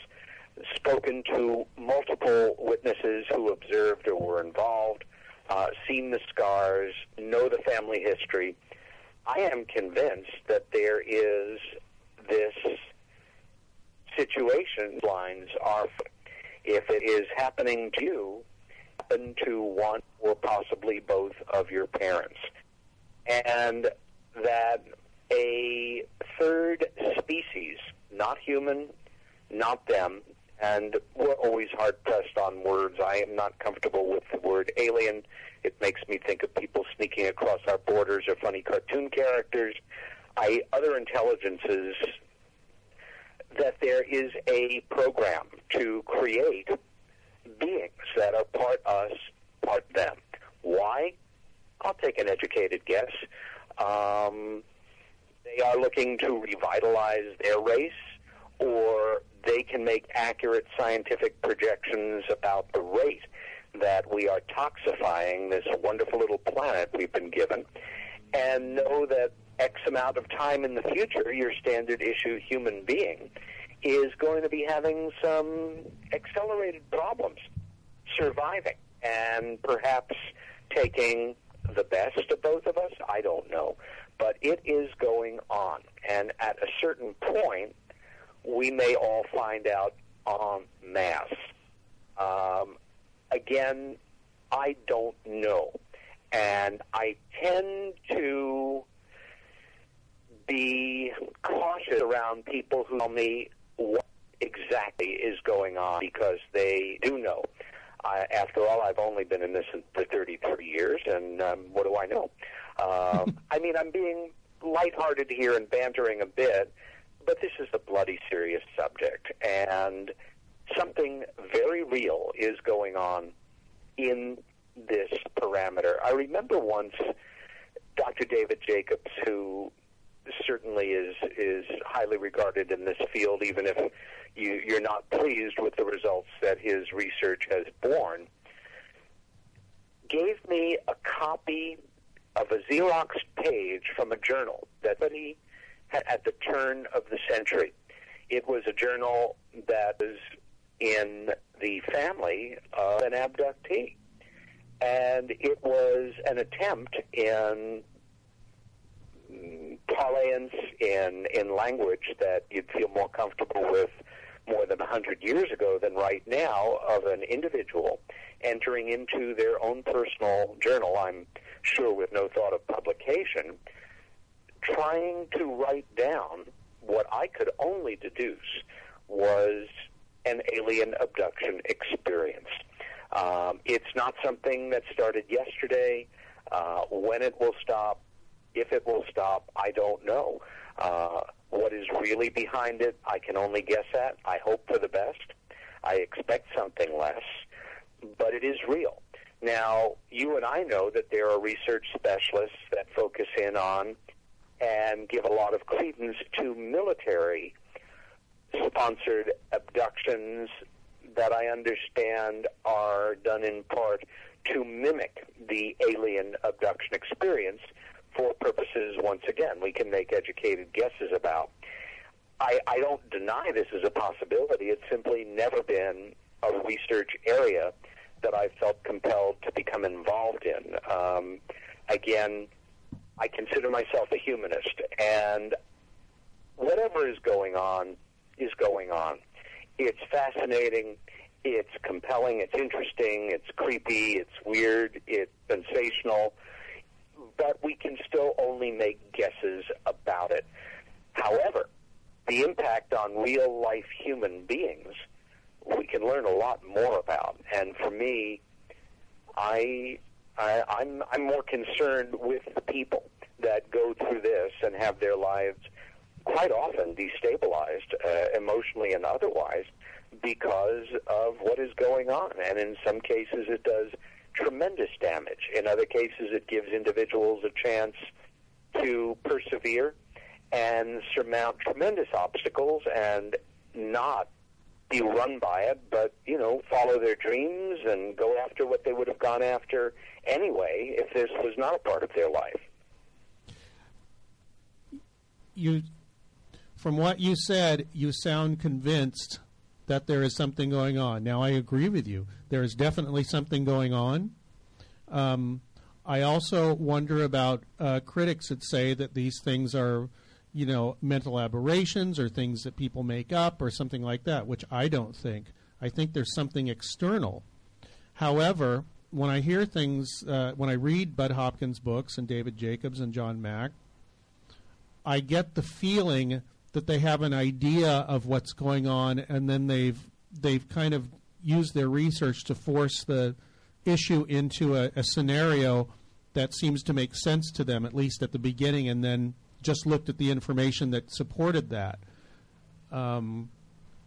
spoken to multiple witnesses who observed or were involved, uh, seen the scars, know the family history. I am convinced that there is this situation lines are if it is happening to you happen to one or possibly both of your parents and that a third species not human not them and we're always hard pressed on words i am not comfortable with the word alien it makes me think of people sneaking across our borders or funny cartoon characters I, other intelligences that there is a program to create beings that are part us, part them. Why? I'll take an educated guess. Um, they are looking to revitalize their race, or they can make accurate scientific projections about the rate that we are toxifying this wonderful little planet we've been given, and know that X amount of time in the future, your standard issue human being is going to be having some accelerated problems surviving and perhaps taking the best of both of us. I don't know. But it is going on. And at a certain point, we may all find out en masse. Um, again, I don't know. And I tend to be cautious around people who tell me what exactly is going on because they do know. Uh, after all, I've only been in this for 33 years, and um, what do I know? Uh, I mean, I'm being lighthearted here and bantering a bit, but this is a bloody serious subject, and something very real is going on in this parameter. I remember once Dr. David Jacobs, who certainly is is highly regarded in this field, even if you, you're not pleased with the results that his research has borne. Gave me a copy of a Xerox page from a journal that he had at the turn of the century. It was a journal that was in the family of an abductee. And it was an attempt in parlance in in language that you'd feel more comfortable with more than a 100 years ago than right now of an individual entering into their own personal journal, I'm sure with no thought of publication, trying to write down what I could only deduce was an alien abduction experience. Um, it's not something that started yesterday. Uh, when it will stop, if it will stop, I don't know. Uh, what is really behind it, I can only guess at. I hope for the best. I expect something less, but it is real. Now, you and I know that there are research specialists that focus in on and give a lot of credence to military sponsored abductions that I understand are done in part to mimic the alien abduction experience for purposes, once again, we can make educated guesses about. I, I don't deny this is a possibility. It's simply never been a research area that I felt compelled to become involved in. Um, again, I consider myself a humanist, and whatever is going on is going on. It's fascinating, it's compelling, it's interesting, it's creepy, it's weird, it's sensational but we can still only make guesses about it. However, the impact on real life human beings, we can learn a lot more about. And for me, I, I I'm I'm more concerned with the people that go through this and have their lives quite often destabilized uh, emotionally and otherwise because of what is going on. And in some cases, it does tremendous damage. In other cases, it gives individuals a chance to persevere and surmount tremendous obstacles and not be run by it, but you know, follow their dreams and go after what they would have gone after anyway if this was not a part of their life. You, from what you said, you sound convinced that there is something going on. Now, I agree with you. There is definitely something going on. Um, I also wonder about uh, critics that say that these things are, you know, mental aberrations or things that people make up or something like that, which I don't think. I think there's something external. However, when I hear things, uh, when I read Bud Hopkins' books and David Jacobs and John Mack, I get the feeling that they have an idea of what's going on, and then they've they've kind of used their research to force the issue into a, a scenario that seems to make sense to them, at least at the beginning, and then just looked at the information that supported that. Um,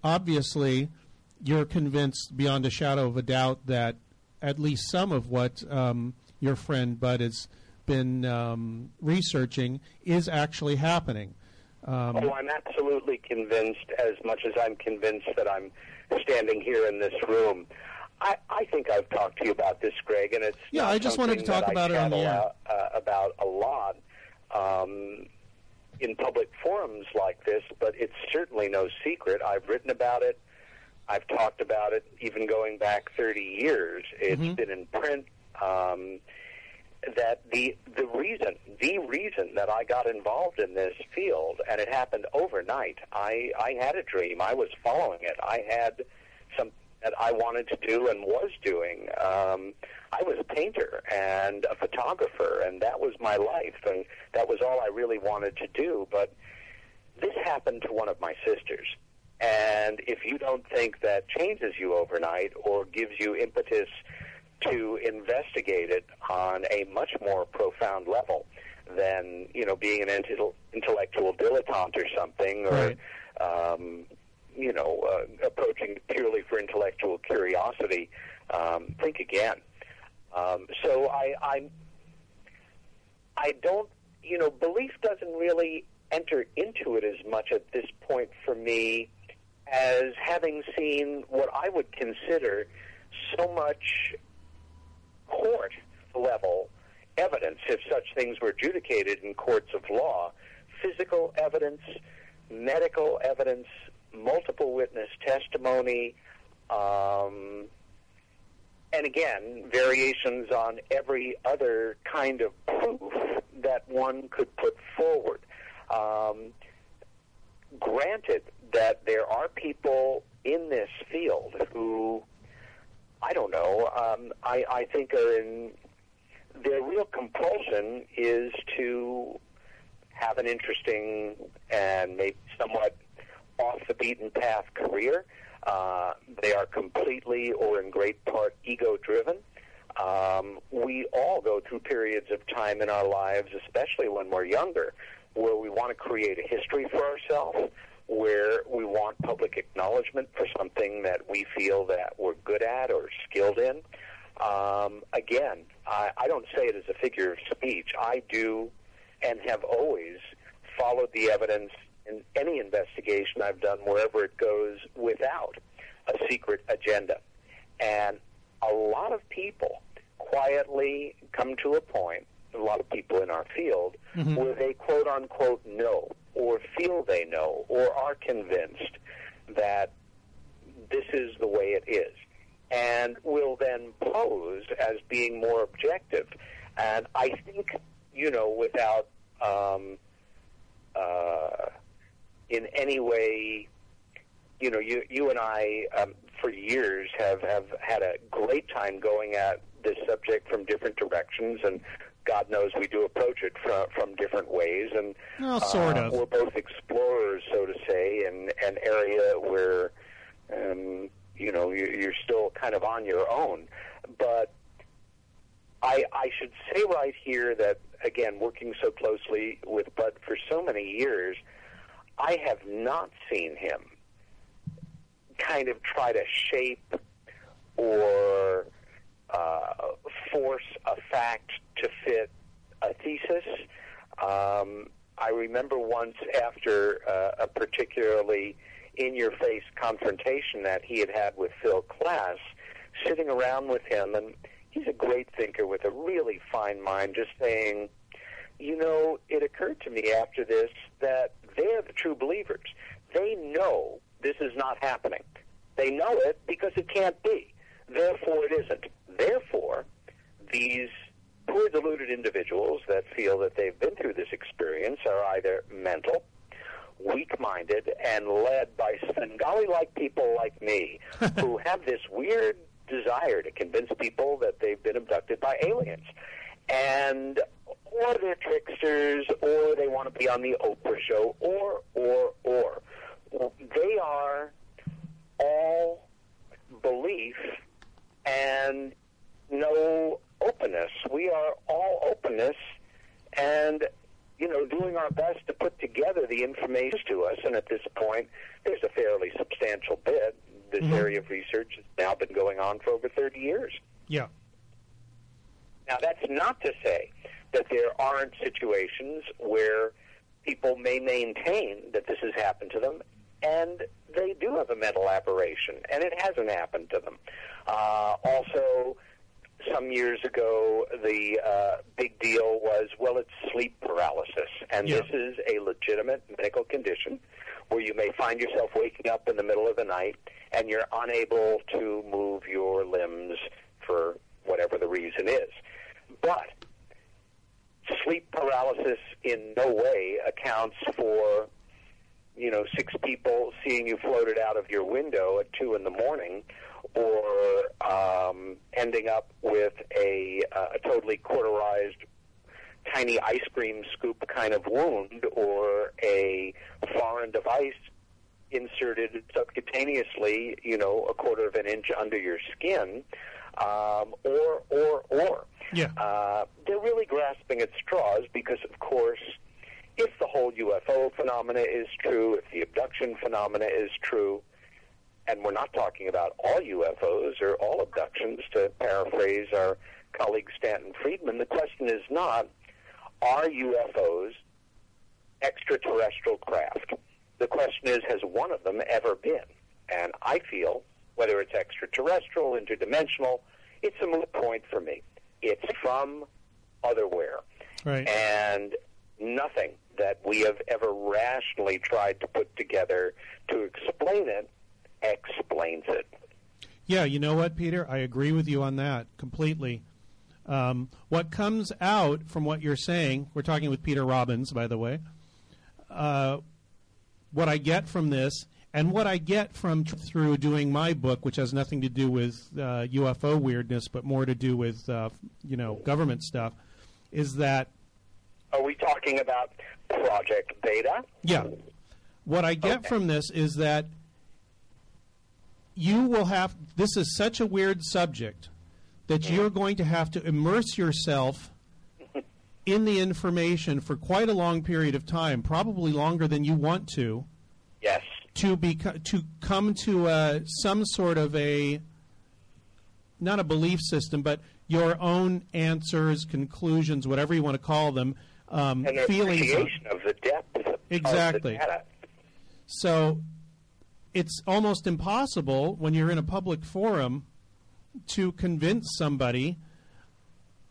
obviously, you're convinced beyond a shadow of a doubt that at least some of what um, your friend Bud has been um, researching is actually happening. Um, oh, I'm absolutely convinced, as much as I'm convinced that I'm standing here in this room. I, I think I've talked to you about this, Greg, and it's yeah. I just wanted to talk about I it on the air. Uh, about a lot um, in public forums like this, but it's certainly no secret. I've written about it. I've talked about it, even going back 30 years. It's mm-hmm. been in print. Um, that the the reason the reason that I got involved in this field and it happened overnight. I I had a dream. I was following it. I had some that I wanted to do and was doing. Um, I was a painter and a photographer, and that was my life, and that was all I really wanted to do. But this happened to one of my sisters. And if you don't think that changes you overnight or gives you impetus to investigate it on a much more profound level than you know being an intellectual dilettante or something, or right. um, you know uh, approaching purely for intellectual curiosity. Um, think again. Um, so I, I I don't you know belief doesn't really enter into it as much at this point for me as having seen what I would consider so much court level evidence, if such things were adjudicated in courts of law, physical evidence, medical evidence, multiple witness testimony, um, and again, variations on every other kind of proof that one could put forward. Um, granted that there are people in this field who I don't know. Um, I, I think in their real compulsion is to have an interesting and maybe somewhat off the beaten path career. Uh, they are completely or in great part ego driven. Um, we all go through periods of time in our lives, especially when we're younger, where we want to create a history for ourselves where we want public acknowledgement for something that we feel that we're good at or skilled in. Um, again, I, I don't say it as a figure of speech. I do and have always followed the evidence in any investigation I've done wherever it goes without a secret agenda. And a lot of people quietly come to a point, a lot of people in our field, mm-hmm. where they quote unquote know or feel they know or are convinced that this is the way it is and will then pose as being more objective. And I think, you know, without um, uh, in any way, you know, you, you and I, um, for years, have, have had a great time going at this subject from different directions and God knows we do approach it from from different ways, and well, sort uh, of. We're both explorers, so to say, in an area where um, you know you're still kind of on your own. But I, I should say right here that, again, working so closely with Bud for so many years, I have not seen him kind of try to shape or uh, force a fact to fit a thesis. Um, I remember once after uh, a particularly in your face confrontation that he had had with Phil Klass, sitting around with him, and he's a great thinker with a really fine mind, just saying, you know, it occurred to me after this that they're the true believers. They know this is not happening. They know it because it can't be. Therefore, it isn't. Therefore, these poor deluded individuals that feel that they've been through this experience are either mental, weak-minded, and led by Svengali-like people like me who have this weird desire to convince people that they've been abducted by aliens. And or they're tricksters, or they want to be on the Oprah show, or, or, or. They are all belief and no openness. We are all openness and, you know, doing our best to put together the information to us. And at this point, there's a fairly substantial bit. This mm-hmm. area of research has now been going on for over 30 years. Yeah. Now, that's not to say that there aren't situations where people may maintain that this has happened to them, and they do have a mental aberration, and it hasn't happened to them. Uh, also, some years ago, the uh, big deal was, well, it's sleep paralysis. And yeah. this is a legitimate medical condition where you may find yourself waking up in the middle of the night and you're unable to move your limbs for whatever the reason is. But sleep paralysis in no way accounts for you know six people seeing you floated out of your window at two in the morning or um, ending up with a, uh, a totally cauterized tiny ice cream scoop kind of wound or a foreign device inserted subcutaneously, you know, a quarter of an inch under your skin, um, or, or, or. Yeah. Uh, they're really grasping at straws because, of course, if the whole UFO phenomena is true, if the abduction phenomena is true, and we're not talking about all UFOs or all abductions, to paraphrase our colleague Stanton Friedman. The question is not, are UFOs extraterrestrial craft? The question is, has one of them ever been? And I feel, whether it's extraterrestrial, interdimensional, it's a moot point for me. It's from otherwhere. Right. And nothing that we have ever rationally tried to put together to explain it explains it. Yeah, you know what, Peter? I agree with you on that completely. Um, what comes out from what you're saying, we're talking with Peter Robbins, by the way. Uh, what I get from this, and what I get from through doing my book, which has nothing to do with uh, UFO weirdness, but more to do with uh, you know government stuff, is that. Are we talking about Project Beta? Yeah. What I get okay. from this is that you will have this is such a weird subject that you're going to have to immerse yourself in the information for quite a long period of time, probably longer than you want to. Yes. To be to come to uh, some sort of a not a belief system, but your own answers, conclusions, whatever you want to call them, um, and feelings of the depth exactly. Of the data. So it's almost impossible when you're in a public forum to convince somebody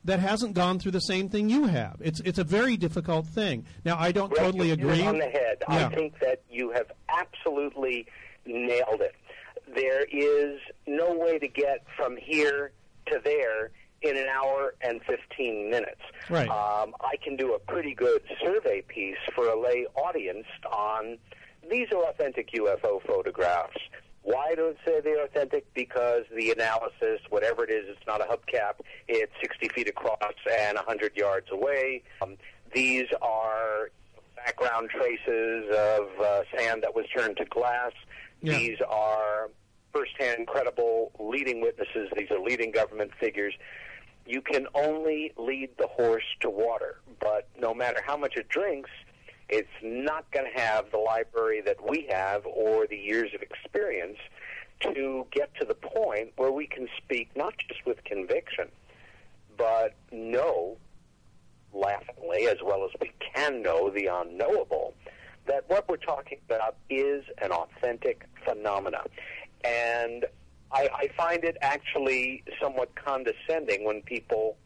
that hasn't gone through the same thing you have. It's it's a very difficult thing. Now I don't right, totally agree. On the head, yeah. I think that you have absolutely nailed it. There is no way to get from here to there in an hour and 15 minutes. Right. Um, I can do a pretty good survey piece for a lay audience on these are authentic UFO photographs. Why do I say they're authentic? Because the analysis, whatever it is, it's not a hubcap. It's 60 feet across and 100 yards away. Um, these are background traces of uh, sand that was turned to glass. Yeah. These are firsthand credible leading witnesses. These are leading government figures. You can only lead the horse to water, but no matter how much it drinks, it's not going to have the library that we have or the years of experience to get to the point where we can speak not just with conviction, but know laughingly, as well as we can know the unknowable, that what we're talking about is an authentic phenomena. And I, I find it actually somewhat condescending when people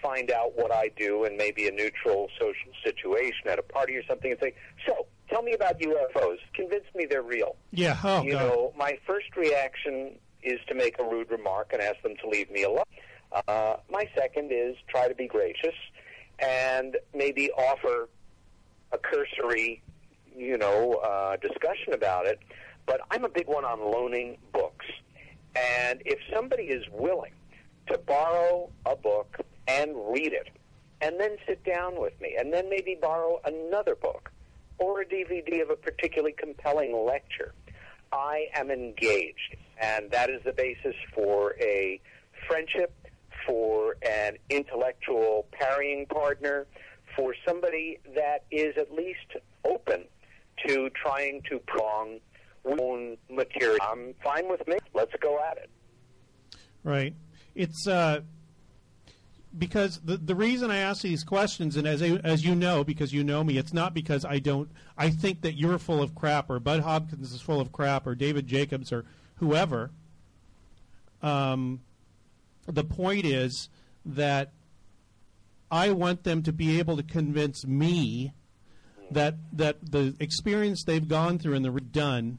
find out what I do in maybe a neutral social situation at a party or something and say, so, tell me about UFOs. Convince me they're real. Yeah, oh, you God. know, my first reaction is to make a rude remark and ask them to leave me alone. Uh, my second is try to be gracious and maybe offer a cursory, you know, uh, discussion about it. But I'm a big one on loaning books. And if somebody is willing to borrow a book and read it, and then sit down with me, and then maybe borrow another book or a DVD of a particularly compelling lecture, I am engaged. And that is the basis for a friendship, for an intellectual parrying partner, for somebody that is at least open to trying to prong own material. I'm fine with me. Let's go at it. Right. It's uh, because the the reason I ask these questions, and as as you know, because you know me, it's not because I don't. I think that you're full of crap, or Bud Hopkins is full of crap, or David Jacobs, or whoever. Um, the point is that I want them to be able to convince me that that the experience they've gone through and the done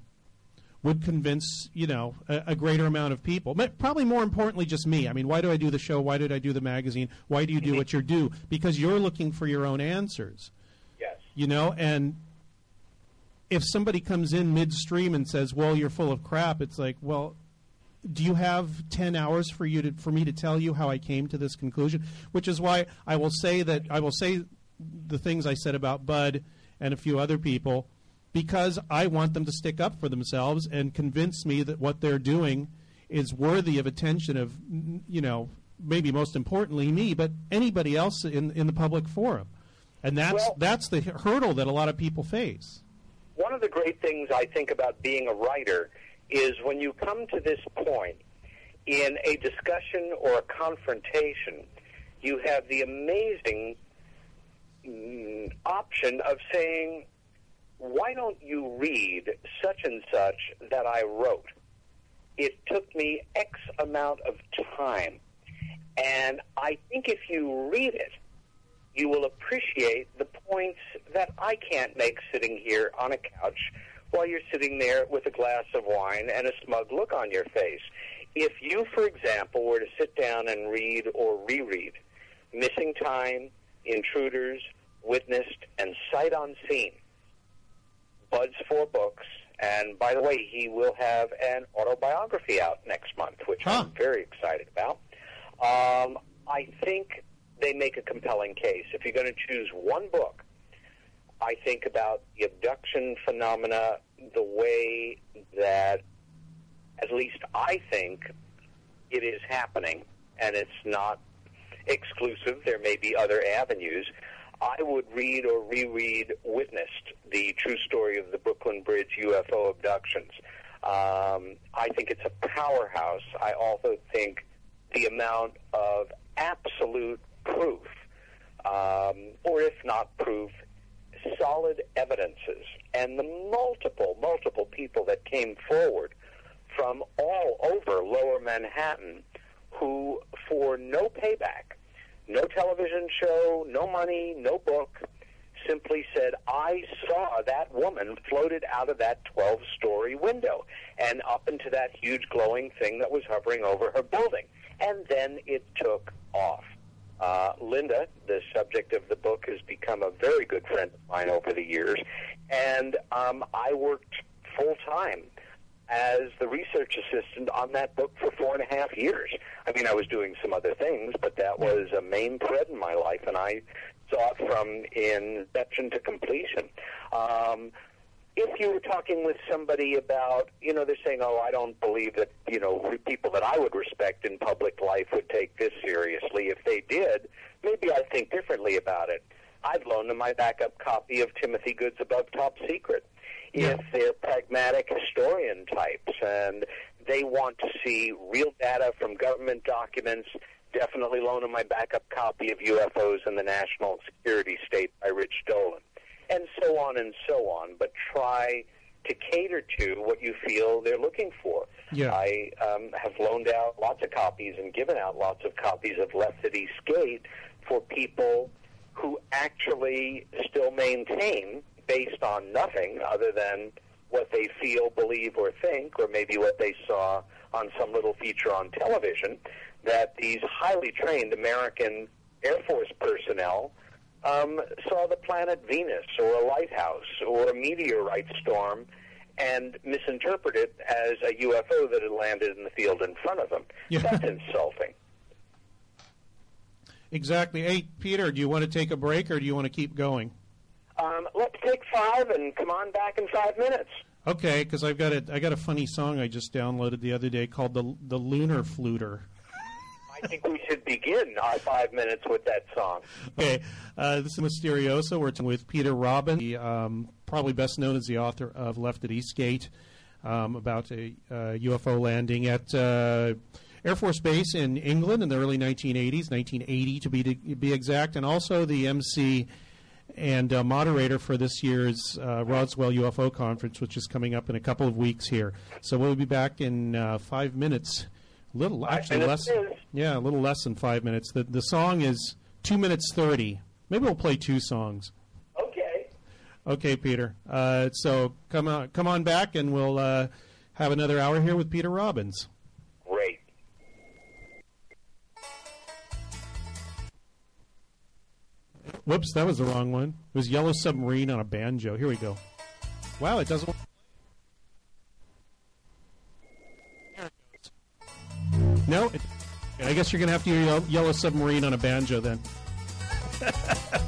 would convince you know a, a, greater amount of people. But probably more importantly, just me. I mean, why do I do the show? Why did I do the magazine? Why do you do mm-hmm. what you do? Because you're looking for your own answers. Yes. You know, and if somebody comes in midstream and says, "Well, you're full of crap," it's like, well. Do you have ten hours for you to for me to tell you how I came to this conclusion? Which is why I will say that I will say the things I said about Bud and a few other people because I want them to stick up for themselves and convince me that what they're doing is worthy of attention of, you know, maybe most importantly me, but anybody else in in the public forum. And that's well, that's the hurdle that a lot of people face. One of the great things I think about being a writer is when you come to this point in a discussion or a confrontation, you have the amazing mm, option of saying, why don't you read such and such that I wrote? It took me X amount of time. And I think if you read it, you will appreciate the points that I can't make sitting here on a couch while you're sitting there with a glass of wine and a smug look on your face. If you, for example, were to sit down and read or reread Missing Time, Intruders, Witnessed, and Sight Unseen, Bud's four books. And by the way, he will have an autobiography out next month, which huh. I'm very excited about. Um, I think they make a compelling case. If you're going to choose one book, I think about the abduction phenomena the way that, at least I think, it is happening, and it's not exclusive. There may be other avenues. I would read or reread Witnessed, the true story of the Brooklyn Bridge UFO abductions. Um, I think it's a powerhouse. I also think the amount of absolute proof, um, or if not proof, solid evidences, and the multiple, multiple people that came forward from all over lower Manhattan who, for no payback, no television show, no money, no book. Simply said, I saw that woman floated out of that 12 story window and up into that huge glowing thing that was hovering over her building. And then it took off. Uh, Linda, the subject of the book, has become a very good friend of mine over the years. And um, I worked full time as the research assistant on that book for four and a half years. I mean, I was doing some other things, but that was a main thread in my life, and I saw it from inception to completion. Um, if you were talking with somebody about, you know, they're saying, "Oh, I don't believe that, you know, people that I would respect in public life would take this seriously. If they did, maybe I'd think differently about it." I'd loan them my backup copy of Timothy Good's Above Top Secret. If they're pragmatic historian types and they want to see real data from government documents, definitely loan them my backup copy of UFOs and the National Security State by Rich Dolan, and so on and so on. But try to cater to what you feel they're looking for. Yeah. I um, have loaned out lots of copies and given out lots of copies of Left at East Gate for people who actually still maintain, based on nothing other than what they feel, believe, or think, or maybe what they saw on some little feature on television, that these highly trained American Air Force personnel um, saw the planet Venus or a lighthouse or a meteorite storm and misinterpreted it as a UFO that had landed in the field in front of them. Yeah. That's insulting. Exactly. Hey, Peter, do you want to take a break or do you want to keep going? Um, let's take five and come on back in five minutes. Okay, because I've got a I got a funny song I just downloaded the other day called the the Lunar Fluter. I think we should begin our five minutes with that song. Okay, uh, this is Misterioso. We're talking with Peter Robbins, the, um, probably best known as the author of Left at Eastgate, um, about a uh, UFO landing at uh, Air Force Base in England in the early 1980s, 1980 to be to be exact, and also the MC and uh, moderator for this year's uh, Roswell UFO conference, which is coming up in a couple of weeks here. So we'll be back in uh, five minutes. Little, actually less. Yeah, a little less than five minutes. The the song is two minutes thirty. Maybe we'll play two songs. Okay. Okay, Peter. Uh, so come on, come on back, and we'll uh, have another hour here with Peter Robbins. Whoops, that was the wrong one. It was Yellow Submarine on a banjo. Here we go. Wow, it doesn't. No, it, I guess you're gonna have to Yellow- Yellow Submarine on a banjo then.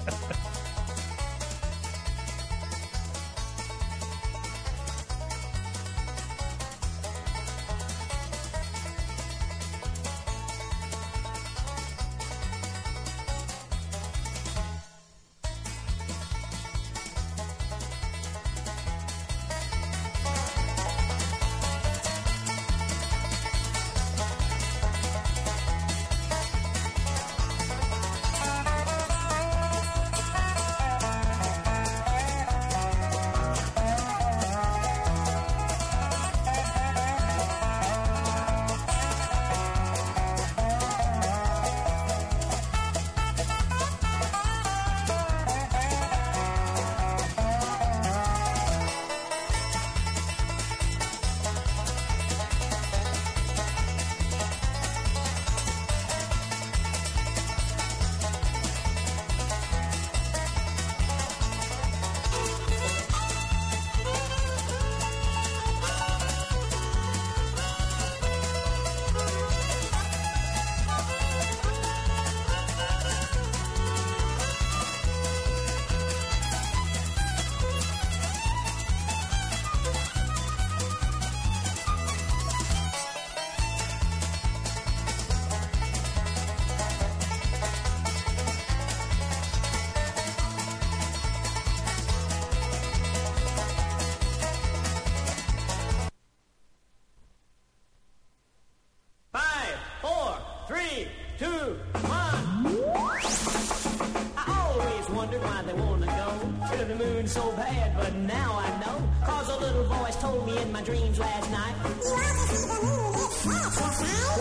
bad, but now I know. Cause a little voice told me in my dreams last night.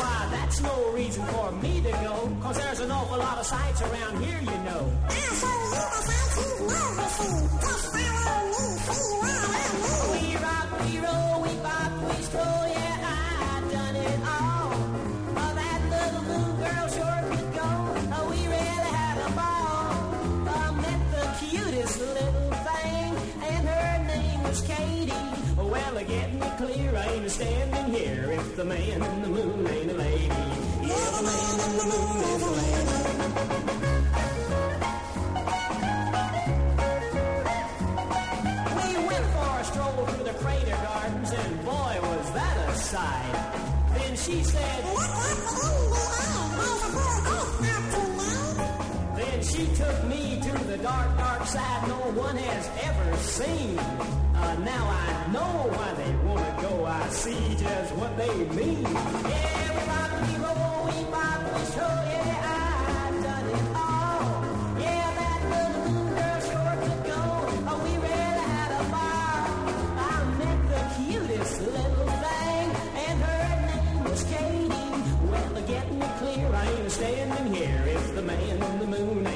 Why, that's no reason for me to go. Cause there's an awful lot of sights around here, you know. We It's Katie. Well, I get me clear, I ain't standing here if the man in the moon ain't a lady. Yeah, the man in the moon ain't a lady. We went for a stroll through the crater gardens, and boy, was that a sight. Then she said, Look up in the then she took me to the dark, dark side no one has ever seen. Uh, now I know why they want to go. I see just what they mean. We roll, we pop, we show. Yeah, I done it all. Yeah, that little blue girl sure could go. Oh, we really had a ball. I met the cutest little thing, and her name was Katie. Well, getting it clear, I ain't standing here if the man in the moon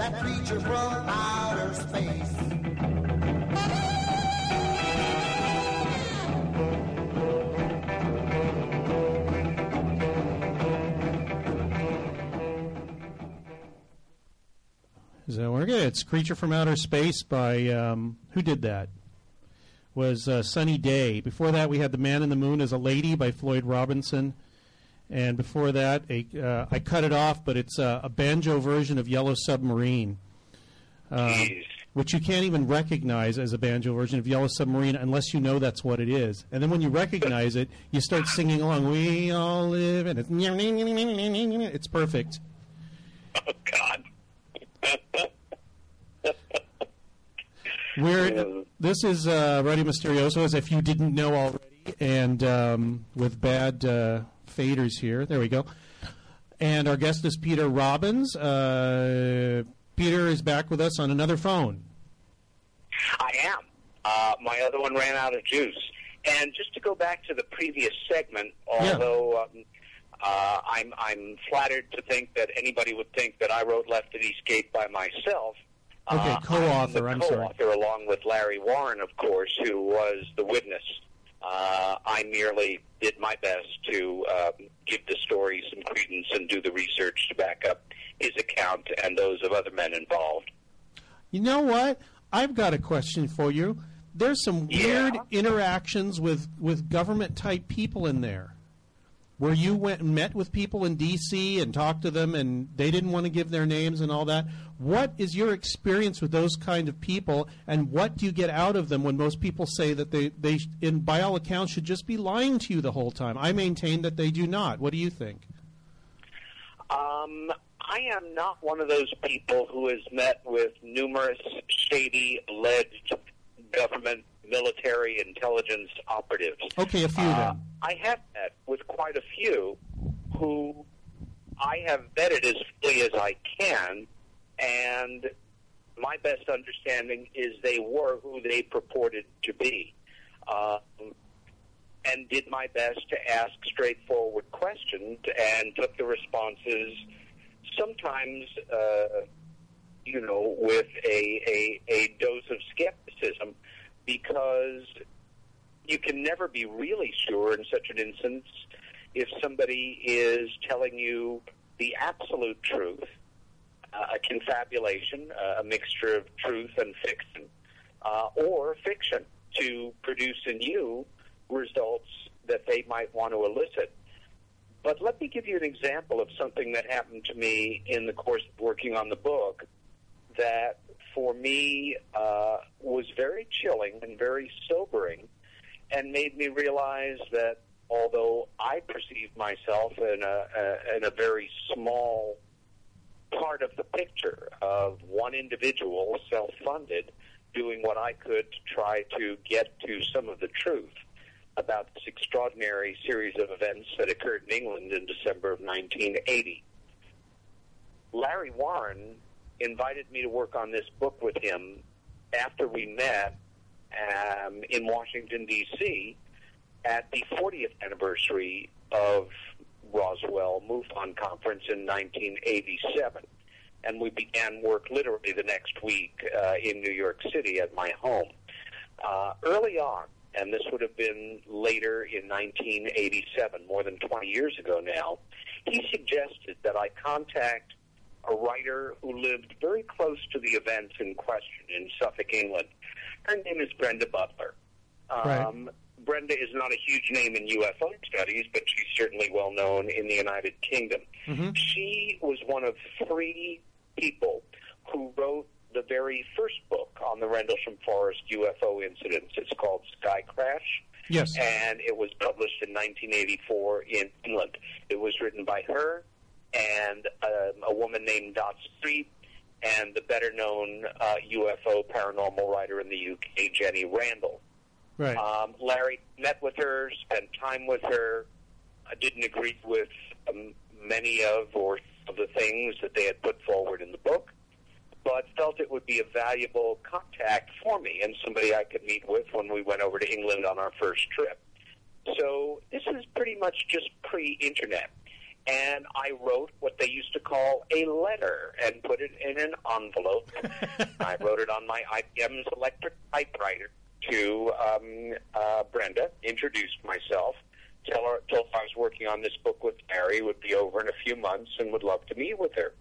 that creature from outer space. Is that working? It's Creature from Outer Space by, um, who did that? Was uh, Sunny Day. Before that, we had The Man in the Moon as a Lady by Floyd Robinson. And before that, a, uh, I cut it off, but it's uh, a banjo version of Yellow Submarine, uh, which you can't even recognize as a banjo version of Yellow Submarine unless you know that's what it is. And then when you recognize it, you start singing along. We all live in it. It's perfect. Oh God. We're, this is uh, Radio Misterioso, as if you didn't know already, and um, with bad uh, faders here. There we go. And our guest is Peter Robbins. Uh, Peter is back with us on another phone. I am. Uh, my other one ran out of juice. And just to go back to the previous segment, Yeah. although um, uh, I'm, I'm flattered to think that anybody would think that I wrote Left of Eastgate by myself. Okay, uh, co-author, I'm I'm sorry. co-author along with Larry Warren, of course, who was the witness. Uh, I merely did my best to um, give the story some credence and do the research to back up his account and those of other men involved. You know what? I've got a question for you. There's some weird Yeah. interactions with, with government type people in there. Where you went and met with people in D.C. and talked to them, and they didn't want to give their names and all that. What is your experience with those kind of people, and what do you get out of them when most people say that they, they in by all accounts, should just be lying to you the whole time? I maintain that they do not. What do you think? Um, I am not one of those people who has met with numerous shady, alleged government, military, intelligence operatives. Okay, a few Uh, then. I have met with quite a few who I have vetted as fully as I can, and my best understanding is they were who they purported to be. Um, and did my best to ask straightforward questions and took the responses sometimes, uh, you know, with a, a, a dose of skepticism because you can never be really sure in such an instance if somebody is telling you the absolute truth, uh, a confabulation, uh, a mixture of truth and fiction, uh, or fiction to produce in you results that they might want to elicit. But let me give you an example of something that happened to me in the course of working on the book that for me uh, was very chilling and very sobering and made me realize that although I perceived myself in a, a, in a very small part of the picture of one individual, self-funded, doing what I could to try to get to some of the truth about this extraordinary series of events that occurred in England in December of 1980. Larry Warren invited me to work on this book with him after we met um, in Washington, D.C. at the 40th anniversary of Roswell MUFON conference in 1987. And we began work literally the next week uh, in New York City at my home. Uh, early on, and this would have been later in 1987, more than 20 years ago now, he suggested that I contact a writer who lived very close to the events in question in Suffolk, England. Her name is Brenda Butler. Um, Brenda is not a huge name in UFO studies, but she's certainly well known in the United Kingdom. She was one of three people who wrote the very first book on the Rendlesham Forest UFO incidents. It's called Sky Crash. Yes. And it was published in 1984 in England. It was written by her and um, a woman named Dot Street and the better known uh, UFO paranormal writer in the UK, Jenny Randles. Right. Um, Larry met with her, spent time with her. I didn't agree with um, many of or of the things that they had put forward in the book, but felt it would be a valuable contact for me and somebody I could meet with when we went over to England on our first trip. So this is pretty much just pre-internet. And I wrote what they used to call a letter and put it in an envelope. I wrote it on my IBM's electric typewriter to um, uh, Brenda, introduced myself, tell her, told her I was working on this book with Larry, would be over in a few months, and would love to meet with her.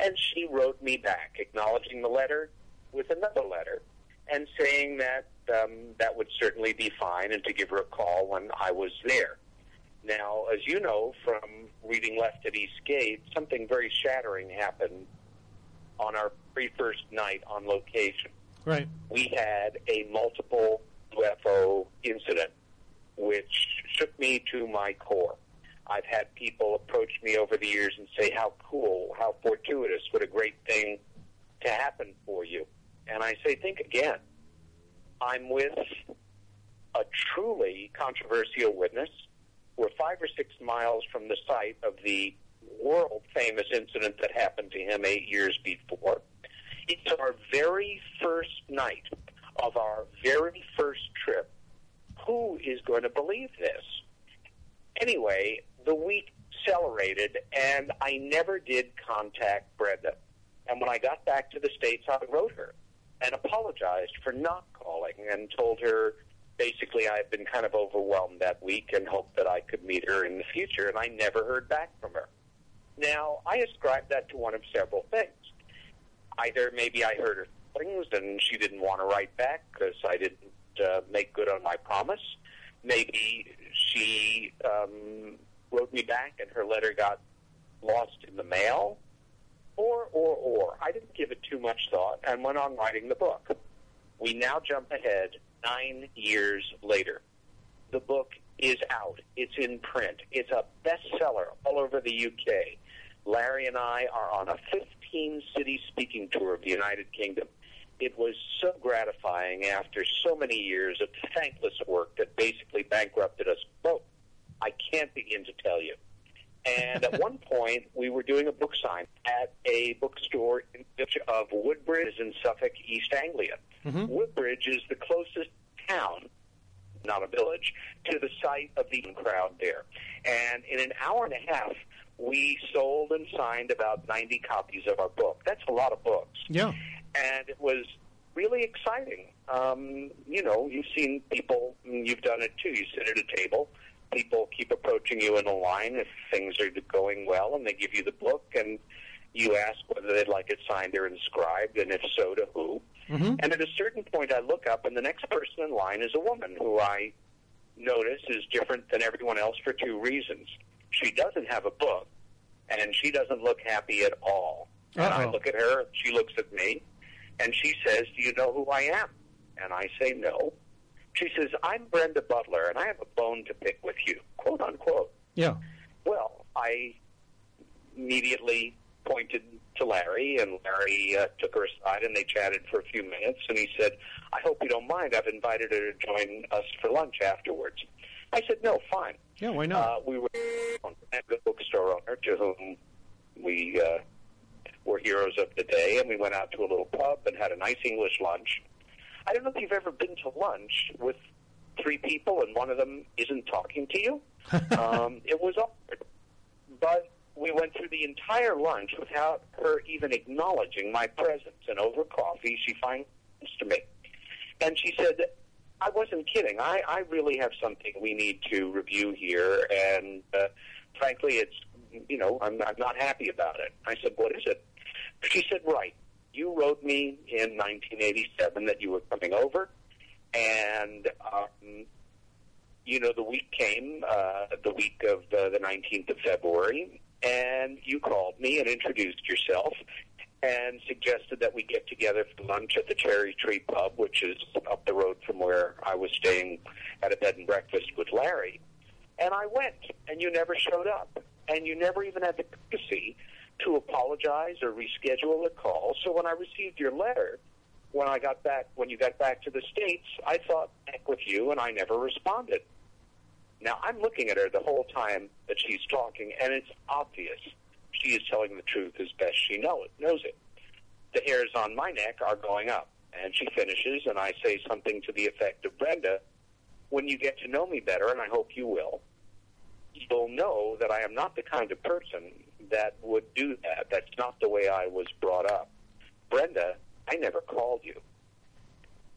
And she wrote me back, acknowledging the letter with another letter, and saying that um, that would certainly be fine, and to give her a call when I was there. Now, as you know from reading Left at Eastgate, something very shattering happened on our very first night on location right. we had a multiple UFO incident, which shook me to my core. I've had people approach me over the years and say, How cool, how fortuitous, what a great thing to happen for you. And I say, Think again. I'm with a truly controversial witness. We're five or six miles from the site of the world famous incident that happened to him eight years before. It's our very first night of our very first trip. Who is going to believe this? Anyway, the week accelerated, and I never did contact Brenda. And when I got back to the States, I wrote her and apologized for not calling and told her basically I had been kind of overwhelmed that week and hoped that I could meet her in the future, and I never heard back from her. Now, I ascribe that to one of several things. Either maybe I heard her things and she didn't want to write back because I didn't uh, make good on my promise. Maybe she um, wrote me back and her letter got lost in the mail, or, or, or. I didn't give it too much thought and went on writing the book. We now jump ahead nine years later. The book is out. It's in print. It's a bestseller all over the UK. Larry and I are on a 15 city speaking tour of the United Kingdom. It was so gratifying after so many years of thankless work that basically bankrupted us both. I can't begin to tell you. And at one point, we were doing a book sign at a bookstore in of Woodbridge in Suffolk, East Anglia. Woodbridge is the closest town, not a village, to the site of the crowd there. And in an hour and a half, we sold and signed about 90 copies of our book. That's a lot of books Yeah. and it was really exciting. Um, you know, you've seen people, and you've done it too. You sit at a table, people keep approaching you in a line if things are going well, and they give you the book, and you ask whether they'd like it signed or inscribed, and if so, to who. Mm-hmm. And at a certain point, I look up, and the next person in line is a woman who I notice is different than everyone else for two reasons. She doesn't have a book, and she doesn't look happy at all. And I look at her, she looks at me, and she says, Do you know who I am? And I say, No. She says, I'm Brenda Butler, and I have a bone to pick with you, quote unquote. Yeah. Well, I immediately pointed to Larry, and Larry uh, took her aside, and they chatted for a few minutes. And he said, "I hope you don't mind. I've invited her to join us for lunch afterwards." I said, "No, fine." Yeah, why not? Uh, we were at the bookstore owner to whom we uh, were heroes of the day, and we went out to a little pub and had a nice English lunch. I don't know if you've ever been to lunch with three people and one of them isn't talking to you. um, it was awkward, but we went through the entire lunch without her even acknowledging my presence. And over coffee, she finally to me, and she said, I wasn't kidding. I, I really have something we need to review here, and uh, frankly, it's you know I'm, I'm not happy about it. I said, what is it? She said, right. You wrote me in 1987 that you were coming over, and um, you know the week came, uh, the week of uh, the 19th of February, and you called me and introduced yourself and suggested that we get together for lunch at the Cherry Tree Pub, which is up the road from where I was staying at a bed and breakfast with Larry. And I went, and you never showed up, and you never even had the courtesy to apologize or reschedule a call. So when I received your letter, when I got back, when you got back to the states, I thought heck with you, and I never responded. Now I'm looking at her the whole time that she's talking, and it's obvious she is telling the truth as best she know it, knows it. The hairs on my neck are going up, and she finishes, and I say something to the effect of Brenda. When you get to know me better, and I hope you will, you'll know that I am not the kind of person that would do that. That's not the way I was brought up. Brenda, I never called you.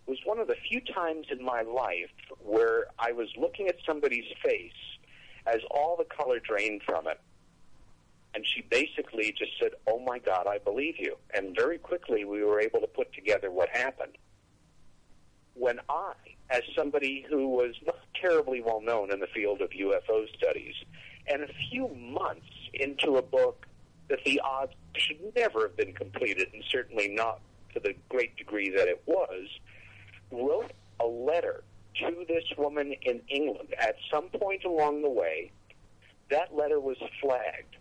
It was one of the few times in my life where I was looking at somebody's face as all the color drained from it. And she basically just said, Oh my God, I believe you. And very quickly we were able to put together what happened. When I, as somebody who was not terribly well known in the field of UFO studies, and a few months into a book that the odds should never have been completed, and certainly not to the great degree that it was, wrote a letter to this woman in England at some point along the way. That letter was flagged.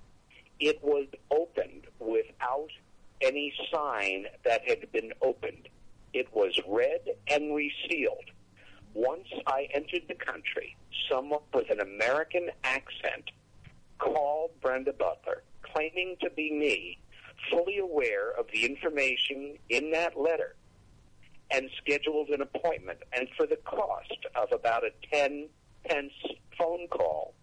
It was opened without any sign that had been opened. It was read and resealed. Once I entered the country, someone with an American accent called Brenda Butler, claiming to be me, fully aware of the information in that letter, and scheduled an appointment. And for the cost of about a 10 pence phone call,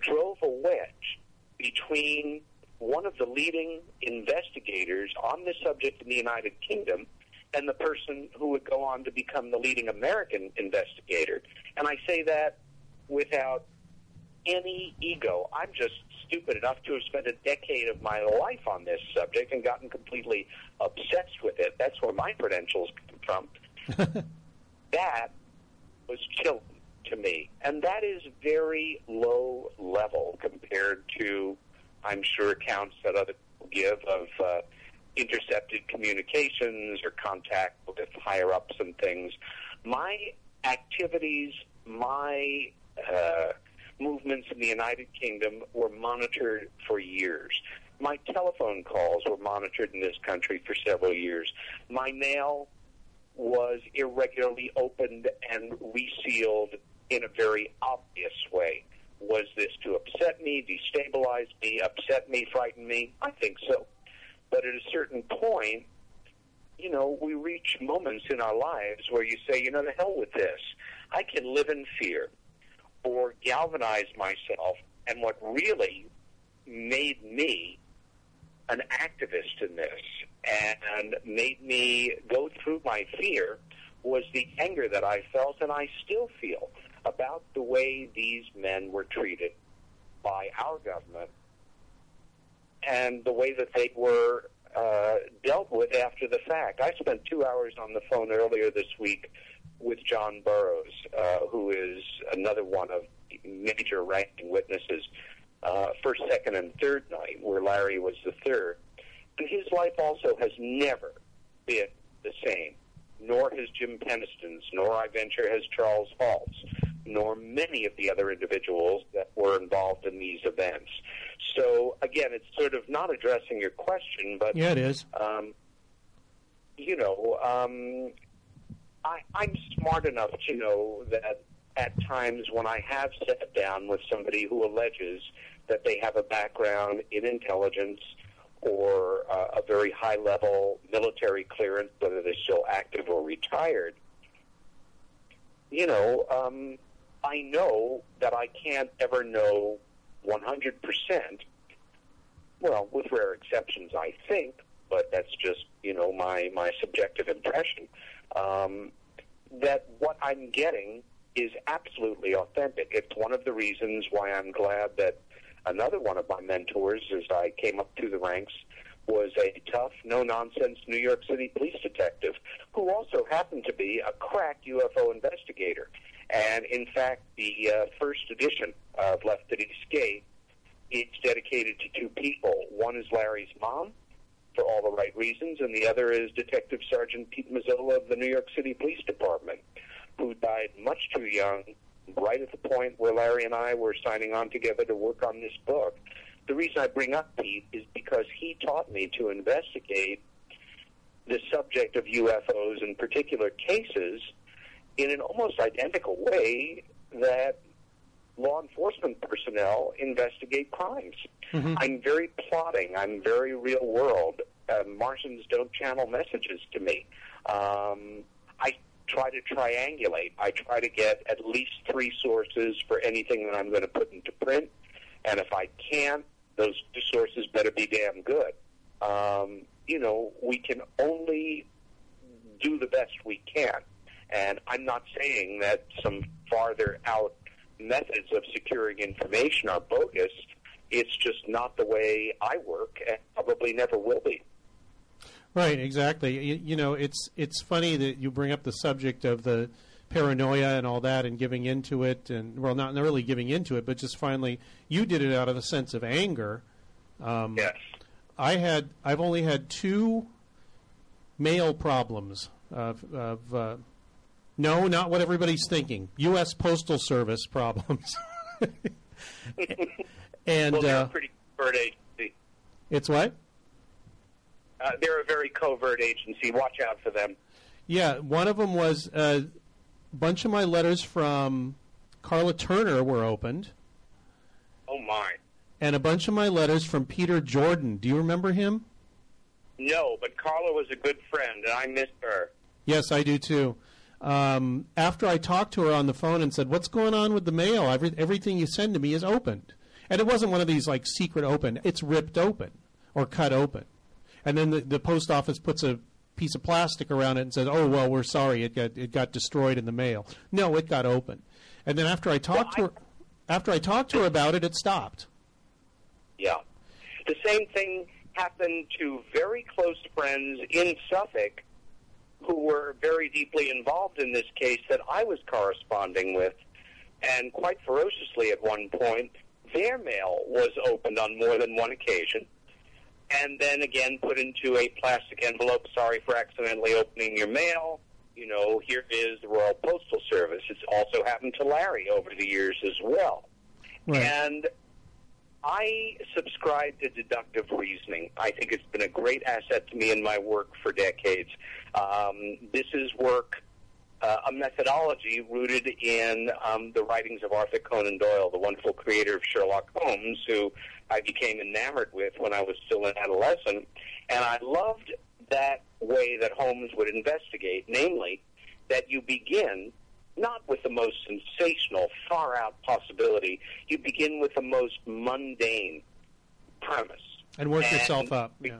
drove a wedge between one of the leading investigators on this subject in the United Kingdom and the person who would go on to become the leading American investigator. And I say that without any ego. I'm just stupid enough to have spent a decade of my life on this subject and gotten completely obsessed with it. That's where my credentials come from. that was chilling to me, and that is very low level compared to, I'm sure, accounts that other people give of uh, intercepted communications or contact with higher ups and things. My activities, my uh, movements in the United Kingdom were monitored for years. My telephone calls were monitored in this country for several years. My mail was irregularly opened and resealed in a very obvious way. Was this to upset me, destabilize me, upset me, frighten me? I think so. But at a certain point, you know, we reach moments in our lives where you say, you know, the hell with this. I can live in fear or galvanize myself. And what really made me an activist in this and made me go through my fear was the anger that I felt and I still feel about the way these men were treated by our government and the way that they were uh, dealt with after the fact. I spent two hours on the phone earlier this week with John Burroughs, uh, who is another one of major ranking witnesses, uh, first, second, and third night, where Larry was the third. And his life also has never been the same, nor has Jim Penniston's, nor I venture has Charles Halt's, nor many of the other individuals that were involved in these events. So, again, it's sort of not addressing your question, but Yeah, it is. um, you know, um, I, I'm smart enough to know that at times when I have sat down with somebody who alleges that they have a background in intelligence or uh, a very high level military clearance, whether they're still active or retired, you know, um, I know that I can't ever know 100%. Well, with rare exceptions, I think, but that's just you know my my subjective impression. Um, that what I'm getting is absolutely authentic. It's one of the reasons why I'm glad that another one of my mentors, as I came up through the ranks, was a tough, no nonsense New York City police detective who also happened to be a crack UFO investigator. And in fact, the uh, first edition of Left at East Gate, it's dedicated to two people. One is Larry's mom, for all the right reasons, and the other is Detective Sergeant Pete Mazzola of the New York City Police Department, who died much too young, right at the point where Larry and I were signing on together to work on this book. The reason I bring up Pete is because he taught me to investigate the subject of UFOs in particular cases in an almost identical way that law enforcement personnel investigate crimes. I'm very plotting. I'm very real world. Uh, Martians don't channel messages to me. Um, I try to triangulate. I try to get at least three sources for anything that I'm going to put into print. And if I can't, those two sources better be damn good. Um, you know, we can only do the best we can. And I'm not saying that some farther out methods of securing information are bogus. It's just not the way I work and probably never will be. Right, exactly. You, you know, it's it's funny that you bring up the subject of the paranoia and all that, and giving into it, and well, not really giving into it, but just finally, you did it out of a sense of anger. Um, Yes. I had I've only had two mail problems of, of uh, no, not what everybody's thinking. U.S. Postal Service problems. and well, they're uh, a pretty covert agency. it's what? Uh, they're a very covert agency. Watch out for them. Yeah, one of them was uh, a bunch of my letters from Karla Turner were opened, Oh my. and a bunch of my letters from Peter Jordan. Do you remember him? No, but Karla was a good friend, and I miss her. Yes, I do too. Um, after I talked to her on the phone and said, "What's going on with the mail? Every, everything you send to me is opened," and it wasn't one of these like secret open; it's ripped open or cut open, and then the, the post office puts a piece of plastic around it and says, "Oh well, we're sorry, it got it got destroyed in the mail." No, it got open, and then after I talked Well, to her, after I talked to her about it, it stopped. Yeah. The same thing happened to very close friends in Suffolk who were very deeply involved in this case that I was corresponding with. and quite ferociously at one point, their mail was opened on more than one occasion and then again put into a plastic envelope. Sorry for accidentally opening your mail. You know, here is the Royal Postal Service. It's also happened to Larry over the years as well. Right. And I subscribe to deductive reasoning. I think it's been a great asset to me in my work for decades. Um, this is work, uh, a methodology rooted in um, the writings of Arthur Conan Doyle, the wonderful creator of Sherlock Holmes, who I became enamored with when I was still an adolescent. And I loved that way that Holmes would investigate, namely, that you begin not with the most sensational, far out possibility. You begin with the most mundane premise. and work and yourself up. Yeah.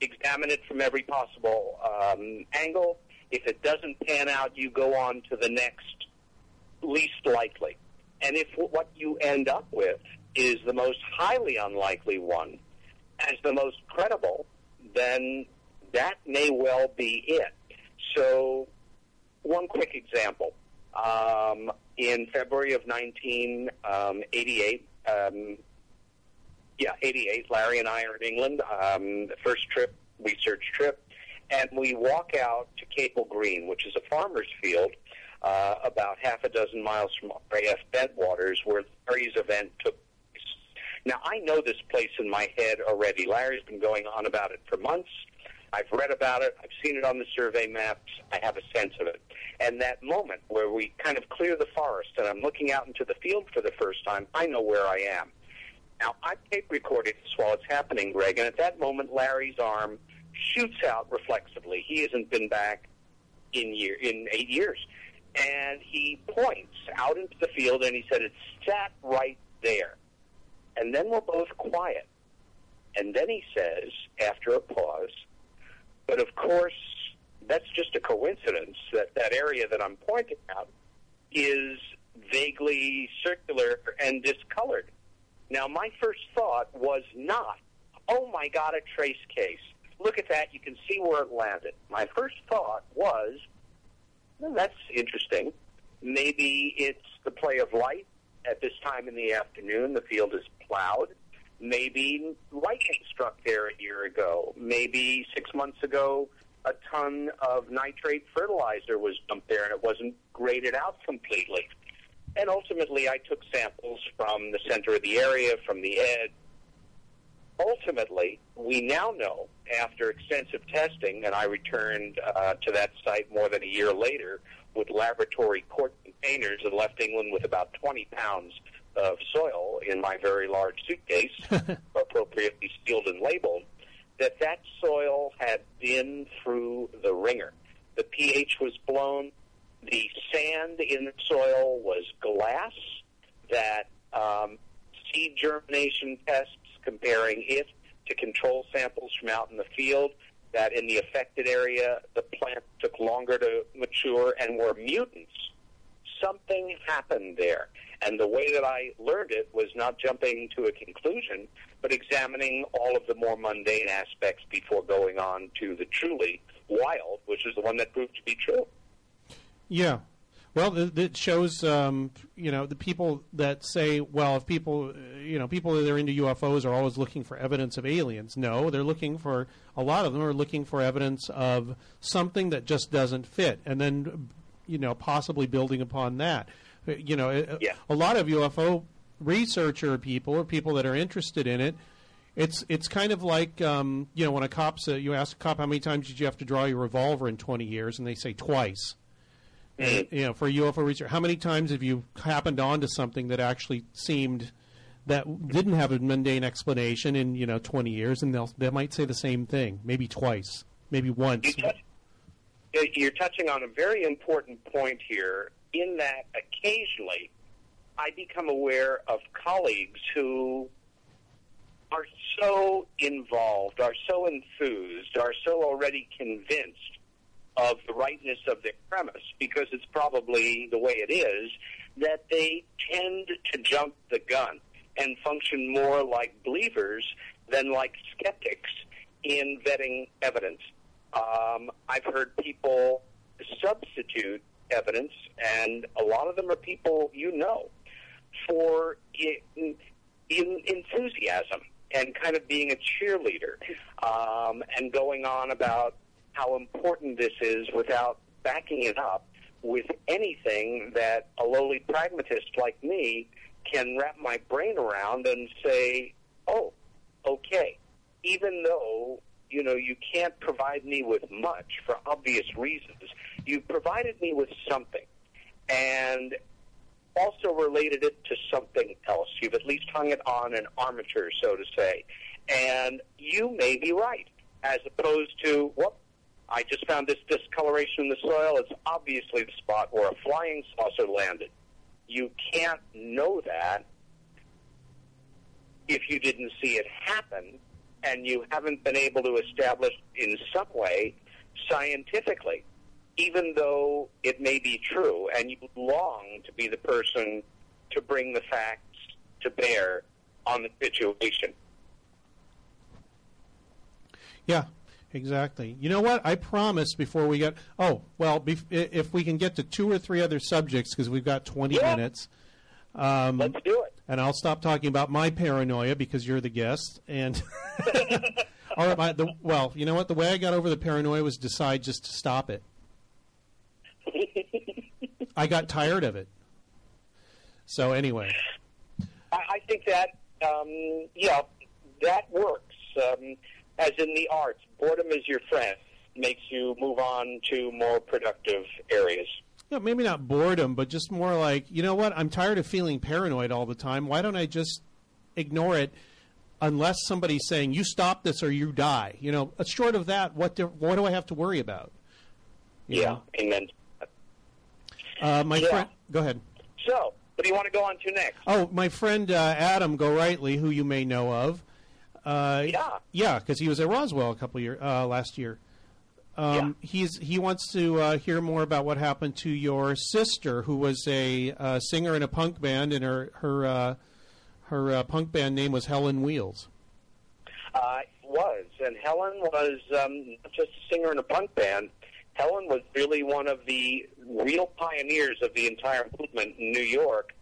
Examine it from every possible um, angle. If it doesn't pan out, you go on to the next least likely. And if what you end up with is the most highly unlikely one as the most credible, then that may well be it. So, one quick example. Um, in February of 1988, um, yeah, 88, Larry and I are in England, um, the first trip, research trip, and we walk out to Capel Green, which is a farmer's field uh, about half a dozen miles from RAF Bentwaters, where Larry's event took place. Now, I know this place in my head already. Larry's been going on about it for months. I've read about it. I've seen it on the survey maps. I have a sense of it. And that moment where we kind of clear the forest and I'm looking out into the field for the first time, I know where I am. Now, I tape recorded this while it's happening, Greg, and at that moment, Larry's arm shoots out reflexively. He hasn't been back in year in eight years, and he points out into the field and he said, "It's sat right there." And then we're both quiet, and then he says, after a pause, "But of course, that's just a coincidence that that area that I'm pointing out is vaguely circular and discolored." Now, my first thought was not, oh my God, a trace case. Look at that. You can see where it landed. My first thought was, well, that's interesting. Maybe it's the play of light. At this time in the afternoon, the field is plowed. Maybe lightning struck there a year ago. Maybe six months ago, a ton of nitrate fertilizer was dumped there and it wasn't graded out completely. And ultimately, I took samples from the center of the area, from the edge. Ultimately, we now know, after extensive testing, and I returned uh, to that site more than a year later with laboratory quart containers and left England with about 20 pounds of soil in my very large suitcase, appropriately sealed and labeled, that that soil had been through the wringer. The pH was blown, the sand in the soil was glass, that um, seed germination tests comparing it to control samples from out in the field, that in the affected area the plant took longer to mature and were mutants. Something happened there. And the way that I learned it was not jumping to a conclusion, but examining all of the more mundane aspects before going on to the truly wild, which is the one that proved to be true. Yeah. Well, it shows, um, you know, the people that say, well, if people, you know, people that are into UFOs are always looking for evidence of aliens. No, they're looking for, a lot of them are looking for evidence of something that just doesn't fit, and then, you know, possibly building upon that. Uh, You know, a- Yeah. a lot of UFO researcher people or people that are interested in it, it's it's kind of like um, you know when a cop sa you ask a cop how many times did you have to draw your revolver in 20 years and they say twice. And, you know, for a UFO researcher, how many times have you happened onto something that actually seemed that didn't have a mundane explanation in you know 20 years, and they'll they might say the same thing, maybe twice, maybe once. You touch, uh, you're touching on a very important point here in that occasionally I become aware of colleagues who are so involved, are so enthused, are so already convinced of the rightness of their premise because it's probably the way it is that they tend to jump the gun and function more like believers than like skeptics in vetting evidence. Um, I've heard people substitute evidence, and a lot of them are people you know. for in, in enthusiasm and kind of being a cheerleader um, and going on about how important this is without backing it up with anything that a lowly pragmatist like me can wrap my brain around and say, oh, okay, even though you know you can't provide me with much for obvious reasons, you provided me with something, and also related it to something else. You've at least hung it on an armature, so to say, and you may be right, as opposed to whoop. I just found this discoloration in the soil. It's obviously the spot where a flying saucer landed. You can't know that if you didn't see it happen and you haven't been able to establish in some way scientifically, even though it may be true and you long to be the person to bring the facts to bear on the situation. Yeah, exactly. You know what? I promise before we get. Oh, well, bef- if we can get to two or three other subjects, because we've got 20 Yeah. minutes. Um, Let's do it. and I'll stop talking about my paranoia because you're the guest. And all right, my, the, well, you know what? The way I got over the paranoia was decide just to stop it. I got tired of it. So anyway, I, I think that um, yeah, that works. Um, as in the arts, boredom is your friend. Makes you move on to more productive areas. yeah, maybe not boredom, but just more like, you know what? I'm tired of feeling paranoid all the time. Why don't I just ignore it? Unless somebody's saying you stop this or you die, you know. Short of that, what do, what do I have to worry about? You Yeah, know? amen. Uh, my Yeah. friend, go ahead. So, what do you want to go on to next? Oh, my friend uh, Adam Gorightly, who you may know of. Uh, Yeah. yeah, because he was at Roswell a couple year uh, last year. Um, He's he wants to uh, hear more about what happened to your sister, who was a uh, singer in a punk band, and her her uh, her uh, punk band name was Helen Wheels. Uh, was, and Helen was um, not just a singer in a punk band. Helen was really one of the real pioneers of the entire movement in New York,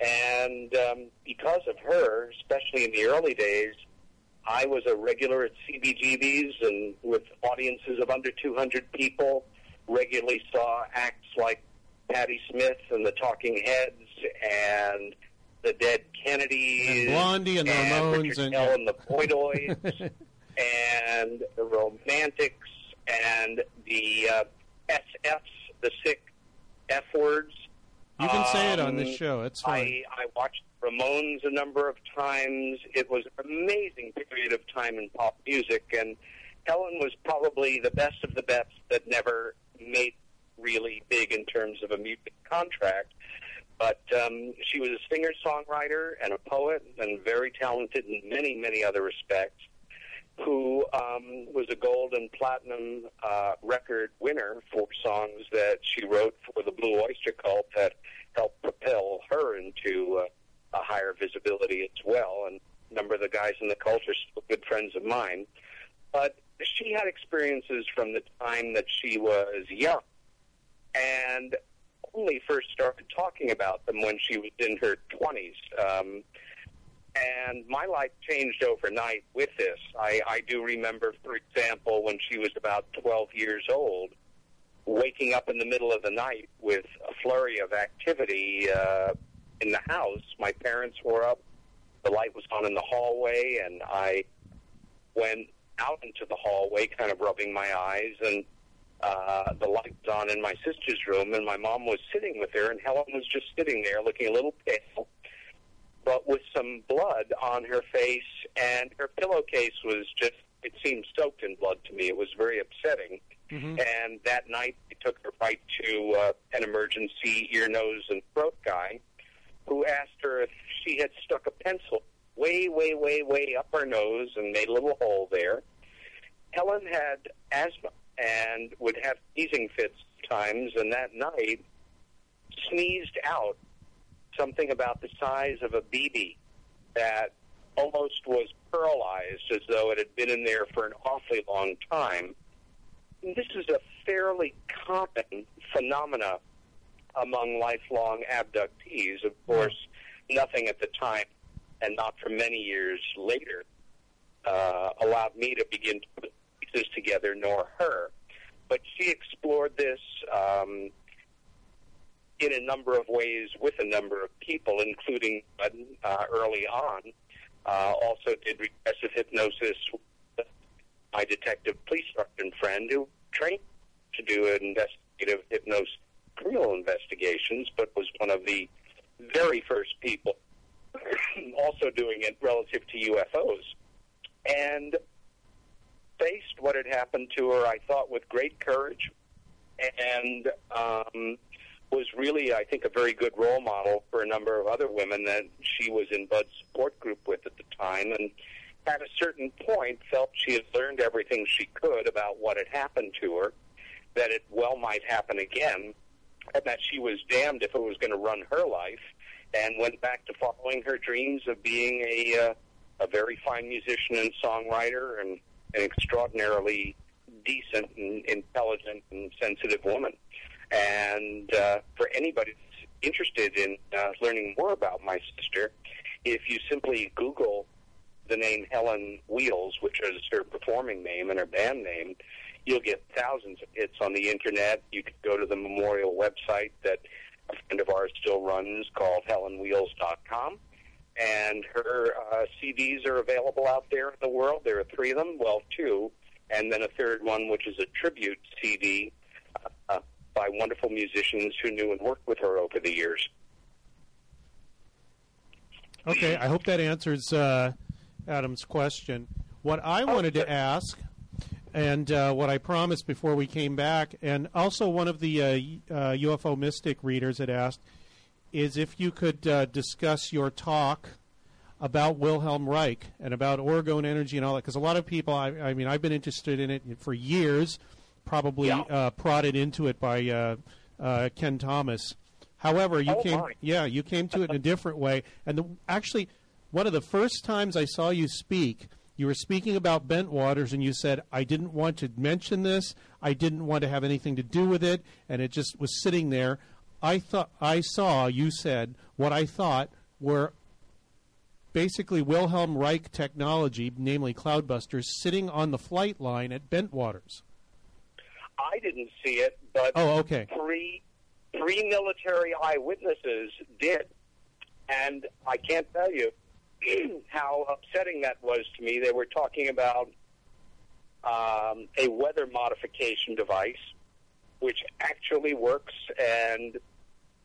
and um, because of her, especially in the early days, I was a regular at CBGB's and with audiences of under 200 people. Regularly saw acts like Patti Smith and the Talking Heads and the Dead Kennedys And Blondie and the Ramones Richard and- Hell and the Voidoids and the Romantics and the uh, SFs, the sick F words. You can say it on this Um, show. It's fine. I, I watched Ramones a number of times. It was an amazing period of time in pop music, and Helen was probably the best of the best that never made really big in terms of a music contract. But um, she was a singer songwriter and a poet, and very talented in many, many other respects. Who um, was a gold and platinum uh, record winner for songs that she wrote for the Blue Oyster Cult that helped propel her into uh, a higher visibility as well. And a number of the guys in the cult are still good friends of mine. But she had experiences from the time that she was young and only first started talking about them when she was in her 20s. Um, and my life changed overnight with this. I, I do remember, for example, when she was about 12 years old, waking up in the middle of the night with a flurry of activity uh, in the house. My parents were up, the light was on in the hallway, and I went out into the hallway, kind of rubbing my eyes, and uh, the light was on in my sister's room, and my mom was sitting with her, and Helen was just sitting there looking a little pale, but with some blood on her face, and her pillowcase was just, it seemed soaked in blood to me. It was very upsetting. And that night, they took her right to uh, an emergency ear, nose, and throat guy who asked her if she had stuck a pencil way, way, way, way up her nose and made a little hole there. Helen had asthma and would have sneezing fits times, and that night sneezed out something about the size of a BB that almost was paralyzed as though it had been in there for an awfully long time. This is a fairly common phenomena among lifelong abductees. Of course, nothing at the time, and not for many years later, uh, allowed me to begin to put pieces together, nor her. But she explored this um, in a number of ways with a number of people, including uh, early on. Uh, also did regressive hypnosis with my detective police sergeant friend who trained to do investigative hypnosis criminal investigations, but was one of the very first people also doing it relative to UFOs. And faced what had happened to her, I thought, with great courage and um, was really, I think, a very good role model for a number of other women that she was in Budd's support group with at the time. And at a certain point, felt she had learned everything she could about what had happened to her, that it well might happen again, and that she was damned if it was going to run her life, and went back to following her dreams of being a uh, a very fine musician and songwriter and an extraordinarily decent and intelligent and sensitive woman. And uh, for anybody that's interested in uh, learning more about my sister, if you simply Google the name Helen Wheels, which is her performing name and her band name, you'll get thousands of hits on the internet. You could go to the memorial website that a friend of ours still runs called helenwheels.com. And her uh, CDs are available out there in the world. There are three of them, well, two, and then a third one, which is a tribute CD by wonderful musicians who knew and worked with her over the years. Okay, I hope that answers uh, Adam's question. What I wanted to ask, and uh, what I promised before we came back, and also one of the uh, uh, UFO Mystic readers had asked, is if you could uh, discuss your talk about Wilhelm Reich and about orgone energy and all that, because a lot of people, I, I mean, I've been interested in it for years, probably Yeah. uh, prodded into it by uh, uh, Ken Thomas. However, you Oh, came, my. yeah, you came to it in a different way. And the, actually, one of the first times I saw you speak, you were speaking about Bentwaters, and you said, "I didn't want to mention this. I didn't want to have anything to do with it, and it just was sitting there." I thought I saw you said what I thought were basically Wilhelm Reich technology, namely Cloudbusters, sitting on the flight line at Bentwaters. I didn't see it, but Oh, okay. three three military eyewitnesses did, and I can't tell you how upsetting that was to me. They were talking about um, a weather modification device, which actually works, and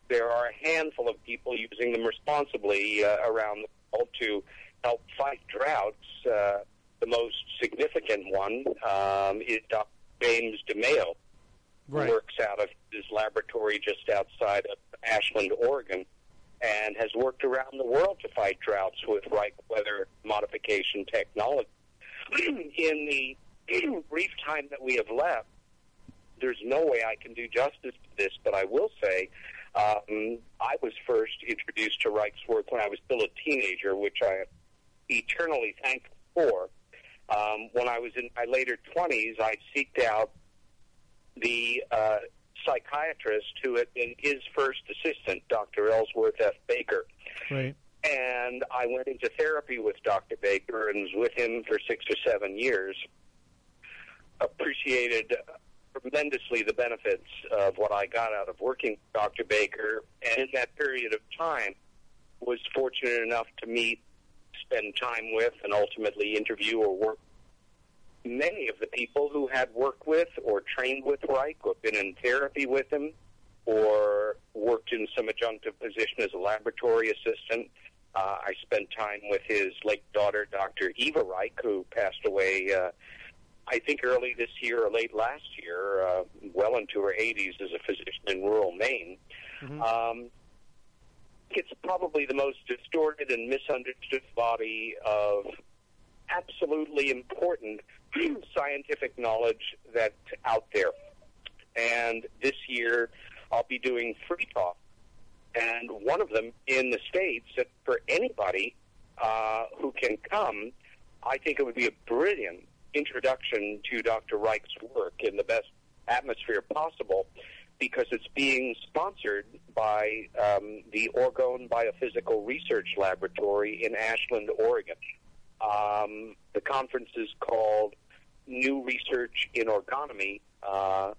there are a handful of people using them responsibly uh, around the world to help fight droughts. Uh, the most significant one um, is Dr. James DeMeo, Right. who works out of his laboratory just outside of Ashland, Oregon, and has worked around the world to fight droughts with Reich weather modification technology. In the brief time that we have left, there's no way I can do justice to this, but I will say um, I was first introduced to Reich's work when I was still a teenager, which I am eternally thankful for. Um, when I was in my later 20s, I seeked out the uh, psychiatrist who had been his first assistant, Dr. Ellsworth F. Baker. Right. And I went into therapy with Dr. Baker and was with him for six or seven years. Appreciated tremendously the benefits of what I got out of working with Dr. Baker. And in that period of time, was fortunate enough to meet, spend time with, and ultimately interview or work many of the people who had worked with or trained with Reich or been in therapy with him or worked in some adjunctive position as a laboratory assistant. Uh, I spent time with his late daughter, Dr. Eva Reich, who passed away, uh, I think, early this year or late last year, uh, well into her 80s as a physician in rural Maine. Um, it's probably the most distorted and misunderstood body of absolutely important scientific knowledge that's out there. And this year, I'll be doing free talk, and one of them in the states that for anybody uh, who can come, I think it would be a brilliant introduction to Dr. Reich's work in the best atmosphere possible. Because it's being sponsored by um, the Orgone Biophysical Research Laboratory in Ashland, Oregon. Um, the conference is called New Research in Orgonomy, uh,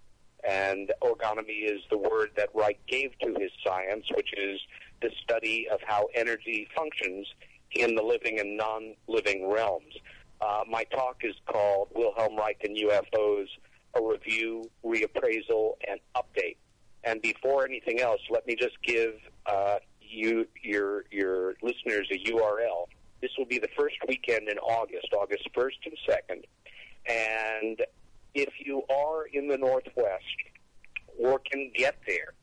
and orgonomy is the word that Reich gave to his science, which is the study of how energy functions in the living and non-living realms. Uh, my talk is called Wilhelm Reich and UFOs, a review, reappraisal, and update. And before anything else, let me just give uh, you your your listeners a URL. This will be the first weekend in August, August 1st and 2nd. And if you are in the Northwest or can get there,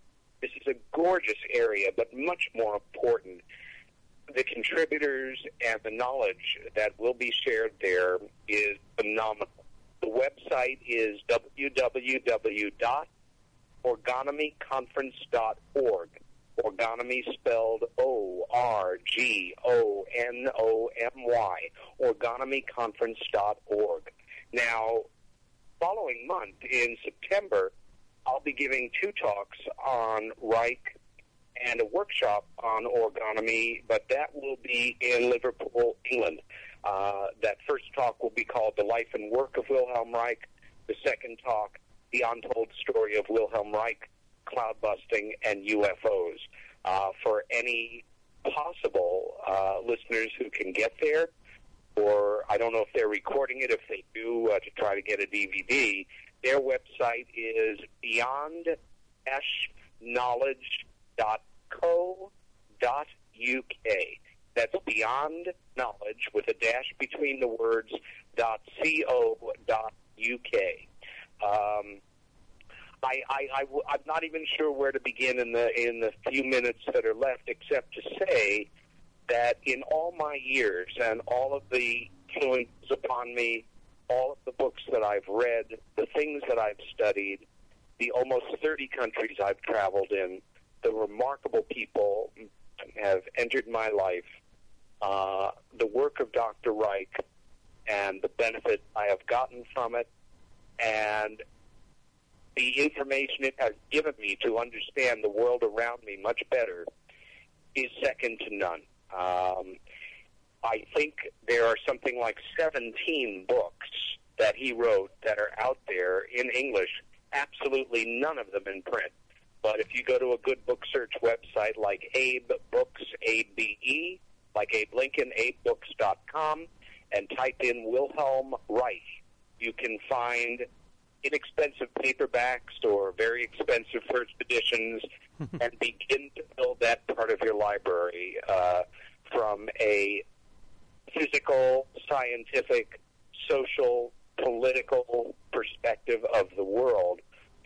this is a gorgeous area, but much more important, the contributors and the knowledge that will be shared there is phenomenal. The website is www.orgonomyconference.org. Orgonomy spelled O R G O N O M Y. Orgonomyconference.org. Now, following month in September, I'll be giving two talks on Reich and a workshop on orgonomy, but that will be in Liverpool, England. Uh, that first talk will be called The Life and Work of Wilhelm Reich. The second talk, The Untold Story of Wilhelm Reich, Cloud Busting, and UFOs. Uh, for any possible uh, listeners who can get there, or I don't know if they're recording it, if they do, uh, to try to get a DVD, their website is beyondknowledge.co.uk. That's beyond knowledge with a dash between the words dot co dot uk. Um, I, I, I, w- I'm not even sure where to begin in the in the few minutes that are left, except to say that in all my years and all of the influences upon me, all of the books that I've read, the things that I've studied, the almost 30 countries I've traveled in, the remarkable people have entered my life, uh, the work of Dr. Reich, and the benefit I have gotten from it, and the information it has given me to understand the world around me much better is second to none. Um, I think there are something like 17 books that he wrote that are out there in English, absolutely none of them in print. But if you go to a good book search website like Abe Books, A-B-E, like Abe Lincoln, abebooks.com, and type in Wilhelm Reich, you can find inexpensive paperbacks or very expensive first editions and begin to build that part of your library uh, from a physical, scientific, social, political perspective of the world.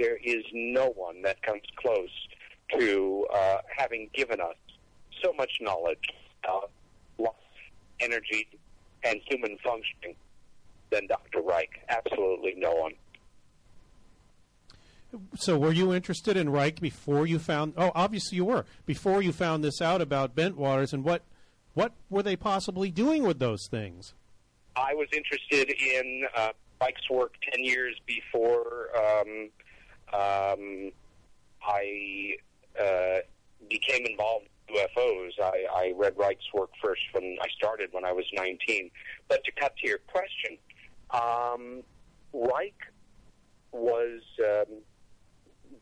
There is no one that comes close to uh, having given us so much knowledge, uh, life, energy, and human functioning than Dr. Reich. Absolutely no one. So, were you interested in Reich before you found? Oh, obviously you were before you found this out about Bentwaters, and what what were they possibly doing with those things? I was interested in uh, Reich's work ten years before um, um, I uh, became involved in UFOs. I, I read Reich's work first when I started when I was 19. But to cut to your question, um, Reich was um,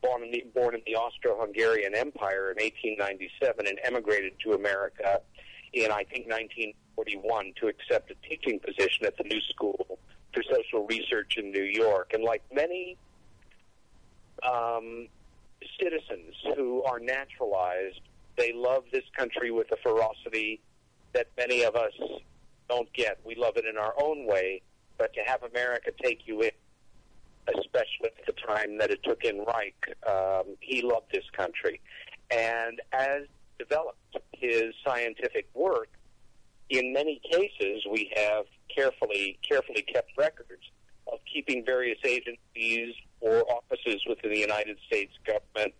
born in the, born in the Austro-Hungarian Empire in 1897 and emigrated to America in I think 1941 to accept a teaching position at the New School for Social Research in New York. And like many um, citizens who are naturalized, they love this country with a ferocity that many of us don't get. We love it in our own way, but to have America take you in, especially at the time that it took in Reich, um, he loved this country. And as developed his scientific work, in many cases we have carefully carefully kept records of keeping various agencies or offices within the United States government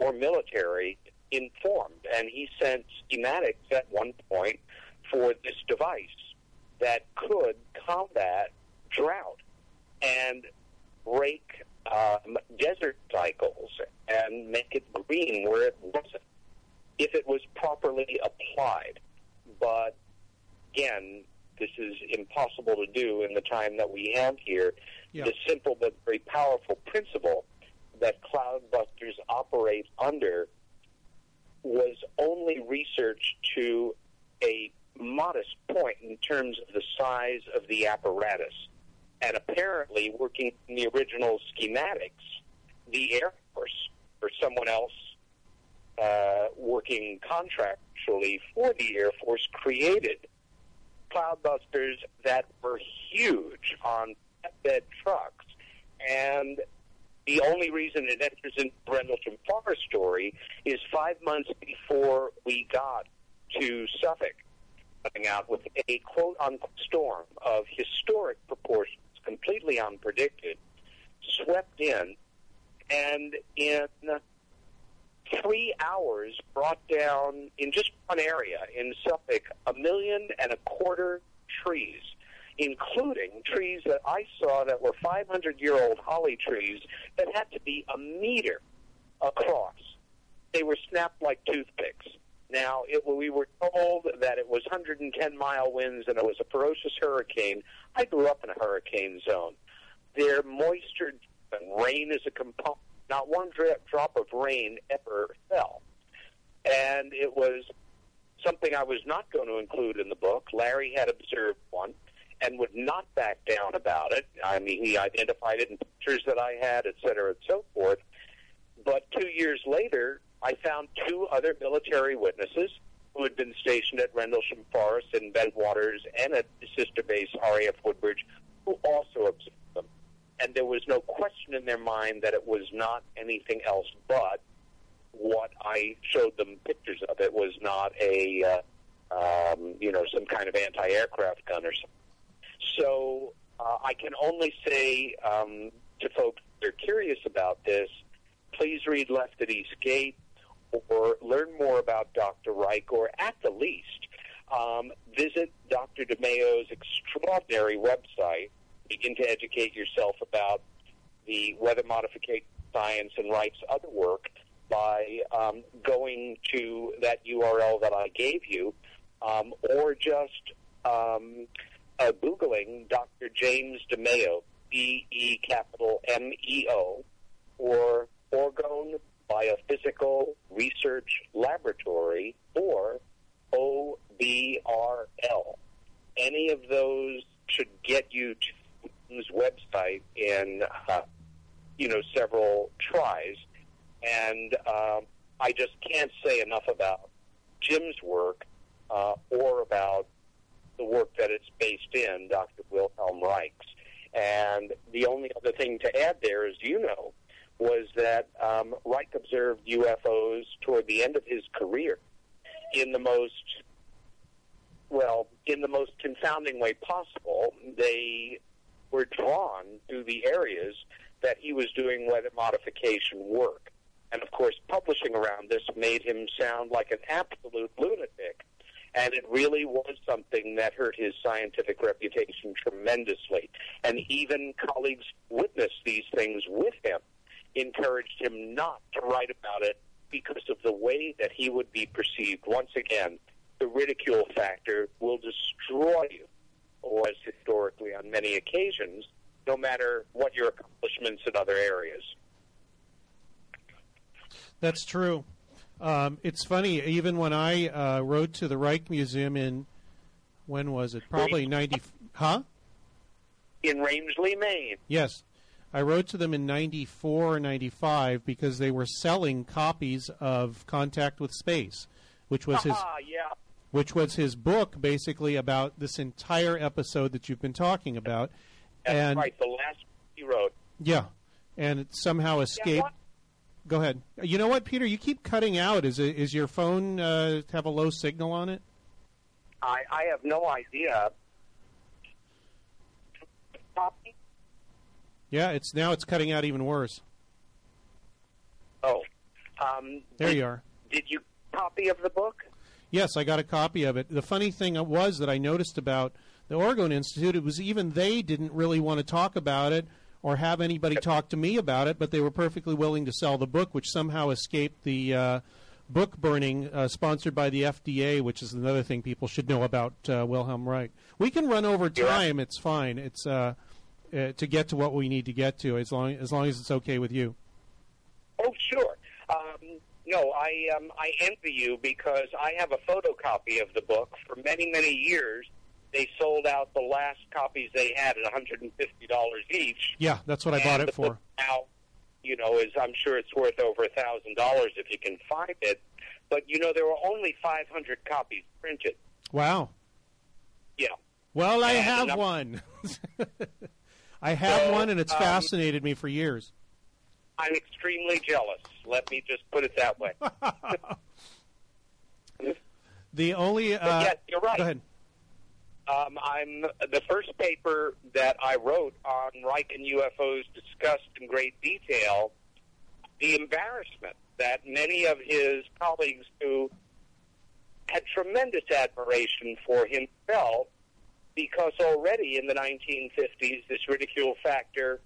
or military informed. And he sent schematics at one point for this device that could combat drought. And uh, um, desert cycles and make it green where it wasn't if it was properly applied. But again, this is impossible to do in the time that we have here. Yeah. The simple but very powerful principle that cloudbusters operate under was only researched to a modest point in terms of the size of the apparatus. And apparently, working in the original schematics, the Air Force or someone else uh, working contractually for the Air Force created cloudbusters that were huge on flatbed trucks. And the only reason it enters into Rendlesham Forest story is five months before we got to Suffolk, coming out with a quote unquote storm of historic proportions, completely unpredicted, swept in, and in three hours brought down in just one area in Suffolk a million and a quarter trees, including trees that I saw that were 500 year old holly trees that had to be a meter across. They were snapped like toothpicks. Now, it, we were told that it was 110 mile winds and it was a ferocious hurricane. I grew up in a hurricane zone. Their moisture and rain is a component. Not one drip, drop of rain ever fell. And it was something I was not going to include in the book. Larry had observed one and would not back down about it. I mean, he identified it in pictures that I had, et cetera, and so forth. But two years later, I found two other military witnesses who had been stationed at Rendlesham Forest and Bentwaters and at sister base RAF Woodbridge, who also observed. And there was no question in their mind that it was not anything else but what I showed them pictures of. It was not a, uh, um, you know, some kind of anti-aircraft gun or something. So uh, I can only say um, to folks that are curious about this, please read Left at East Gate or learn more about Dr. Reich, or at the least, um, visit Dr. DeMeo's extraordinary website. Begin to educate yourself about the weather modification science and Reich's other work by um, going to that URL that I gave you, um, or just um, uh, Googling Dr. James DeMeo, B E capital M E O, or Orgone Biophysical Research Laboratory, or OBRL. Any of those should get you to website in, uh, you know, several tries. And um, I just can't say enough about Jim's work uh, or about the work that it's based in, Dr. Wilhelm Reich's. And the only other thing to add there, as you know, was that um, Reich observed UFOs toward the end of his career in the most, well, in the most confounding way possible. They were drawn to the areas that he was doing weather modification work. And of course, publishing around this made him sound like an absolute lunatic. And it really was something that hurt his scientific reputation tremendously. And even colleagues witnessed these things with him encouraged him not to write about it because of the way that he would be perceived. Once again, the ridicule factor will destroy you, or as historically on many occasions, no matter what your accomplishments in other areas. That's true. Um, it's funny, even when I uh, wrote to the Reich Museum in, when was it? Probably 90, huh? In Rangeley, Maine. Yes. I wrote to them in 94 or 95 because they were selling copies of Contact with Space, which was his Ah, yeah. Which was his book basically about this entire episode that you've been talking about. That's and right, the last he wrote. yeah, and it somehow escaped. what? Go ahead. You know what, Peter? You keep cutting out. Is it, is your phone uh, have a low signal on it? I, I have no idea. Yeah, it's now it's cutting out even worse. Oh. Um, There did, you are. Did you copy of the book? Yes, I got a copy of it. The funny thing was that I noticed about the Orgone Institute, it was even they didn't really want to talk about it or have anybody talk to me about it, but they were perfectly willing to sell the book, which somehow escaped the uh, book burning uh, sponsored by the FDA, which is another thing people should know about uh, Wilhelm Reich. We can run over time; it's fine. It's uh, uh, to get to what we need to get to, as long as long as it's okay with you. Oh, sure. Um, no, I um, I envy you because I have a photocopy of the book. For many many years, they sold out the last copies they had at one hundred and fifty dollars each. Yeah, that's what I bought it for. Now, you know, is I'm sure it's worth over a thousand dollars if you can find it. But you know, there were only 500 copies printed. Wow. Yeah. Well, I And have enough- one. I have So, one, and it's um, fascinated me for years. I'm extremely jealous. Let me just put it that way. The only uh, yes, you're right. Go ahead. Um, I'm the first paper that I wrote on Reich and UFOs discussed in great detail the embarrassment that many of his colleagues who had tremendous admiration for him felt because already in the 1950s this ridicule factor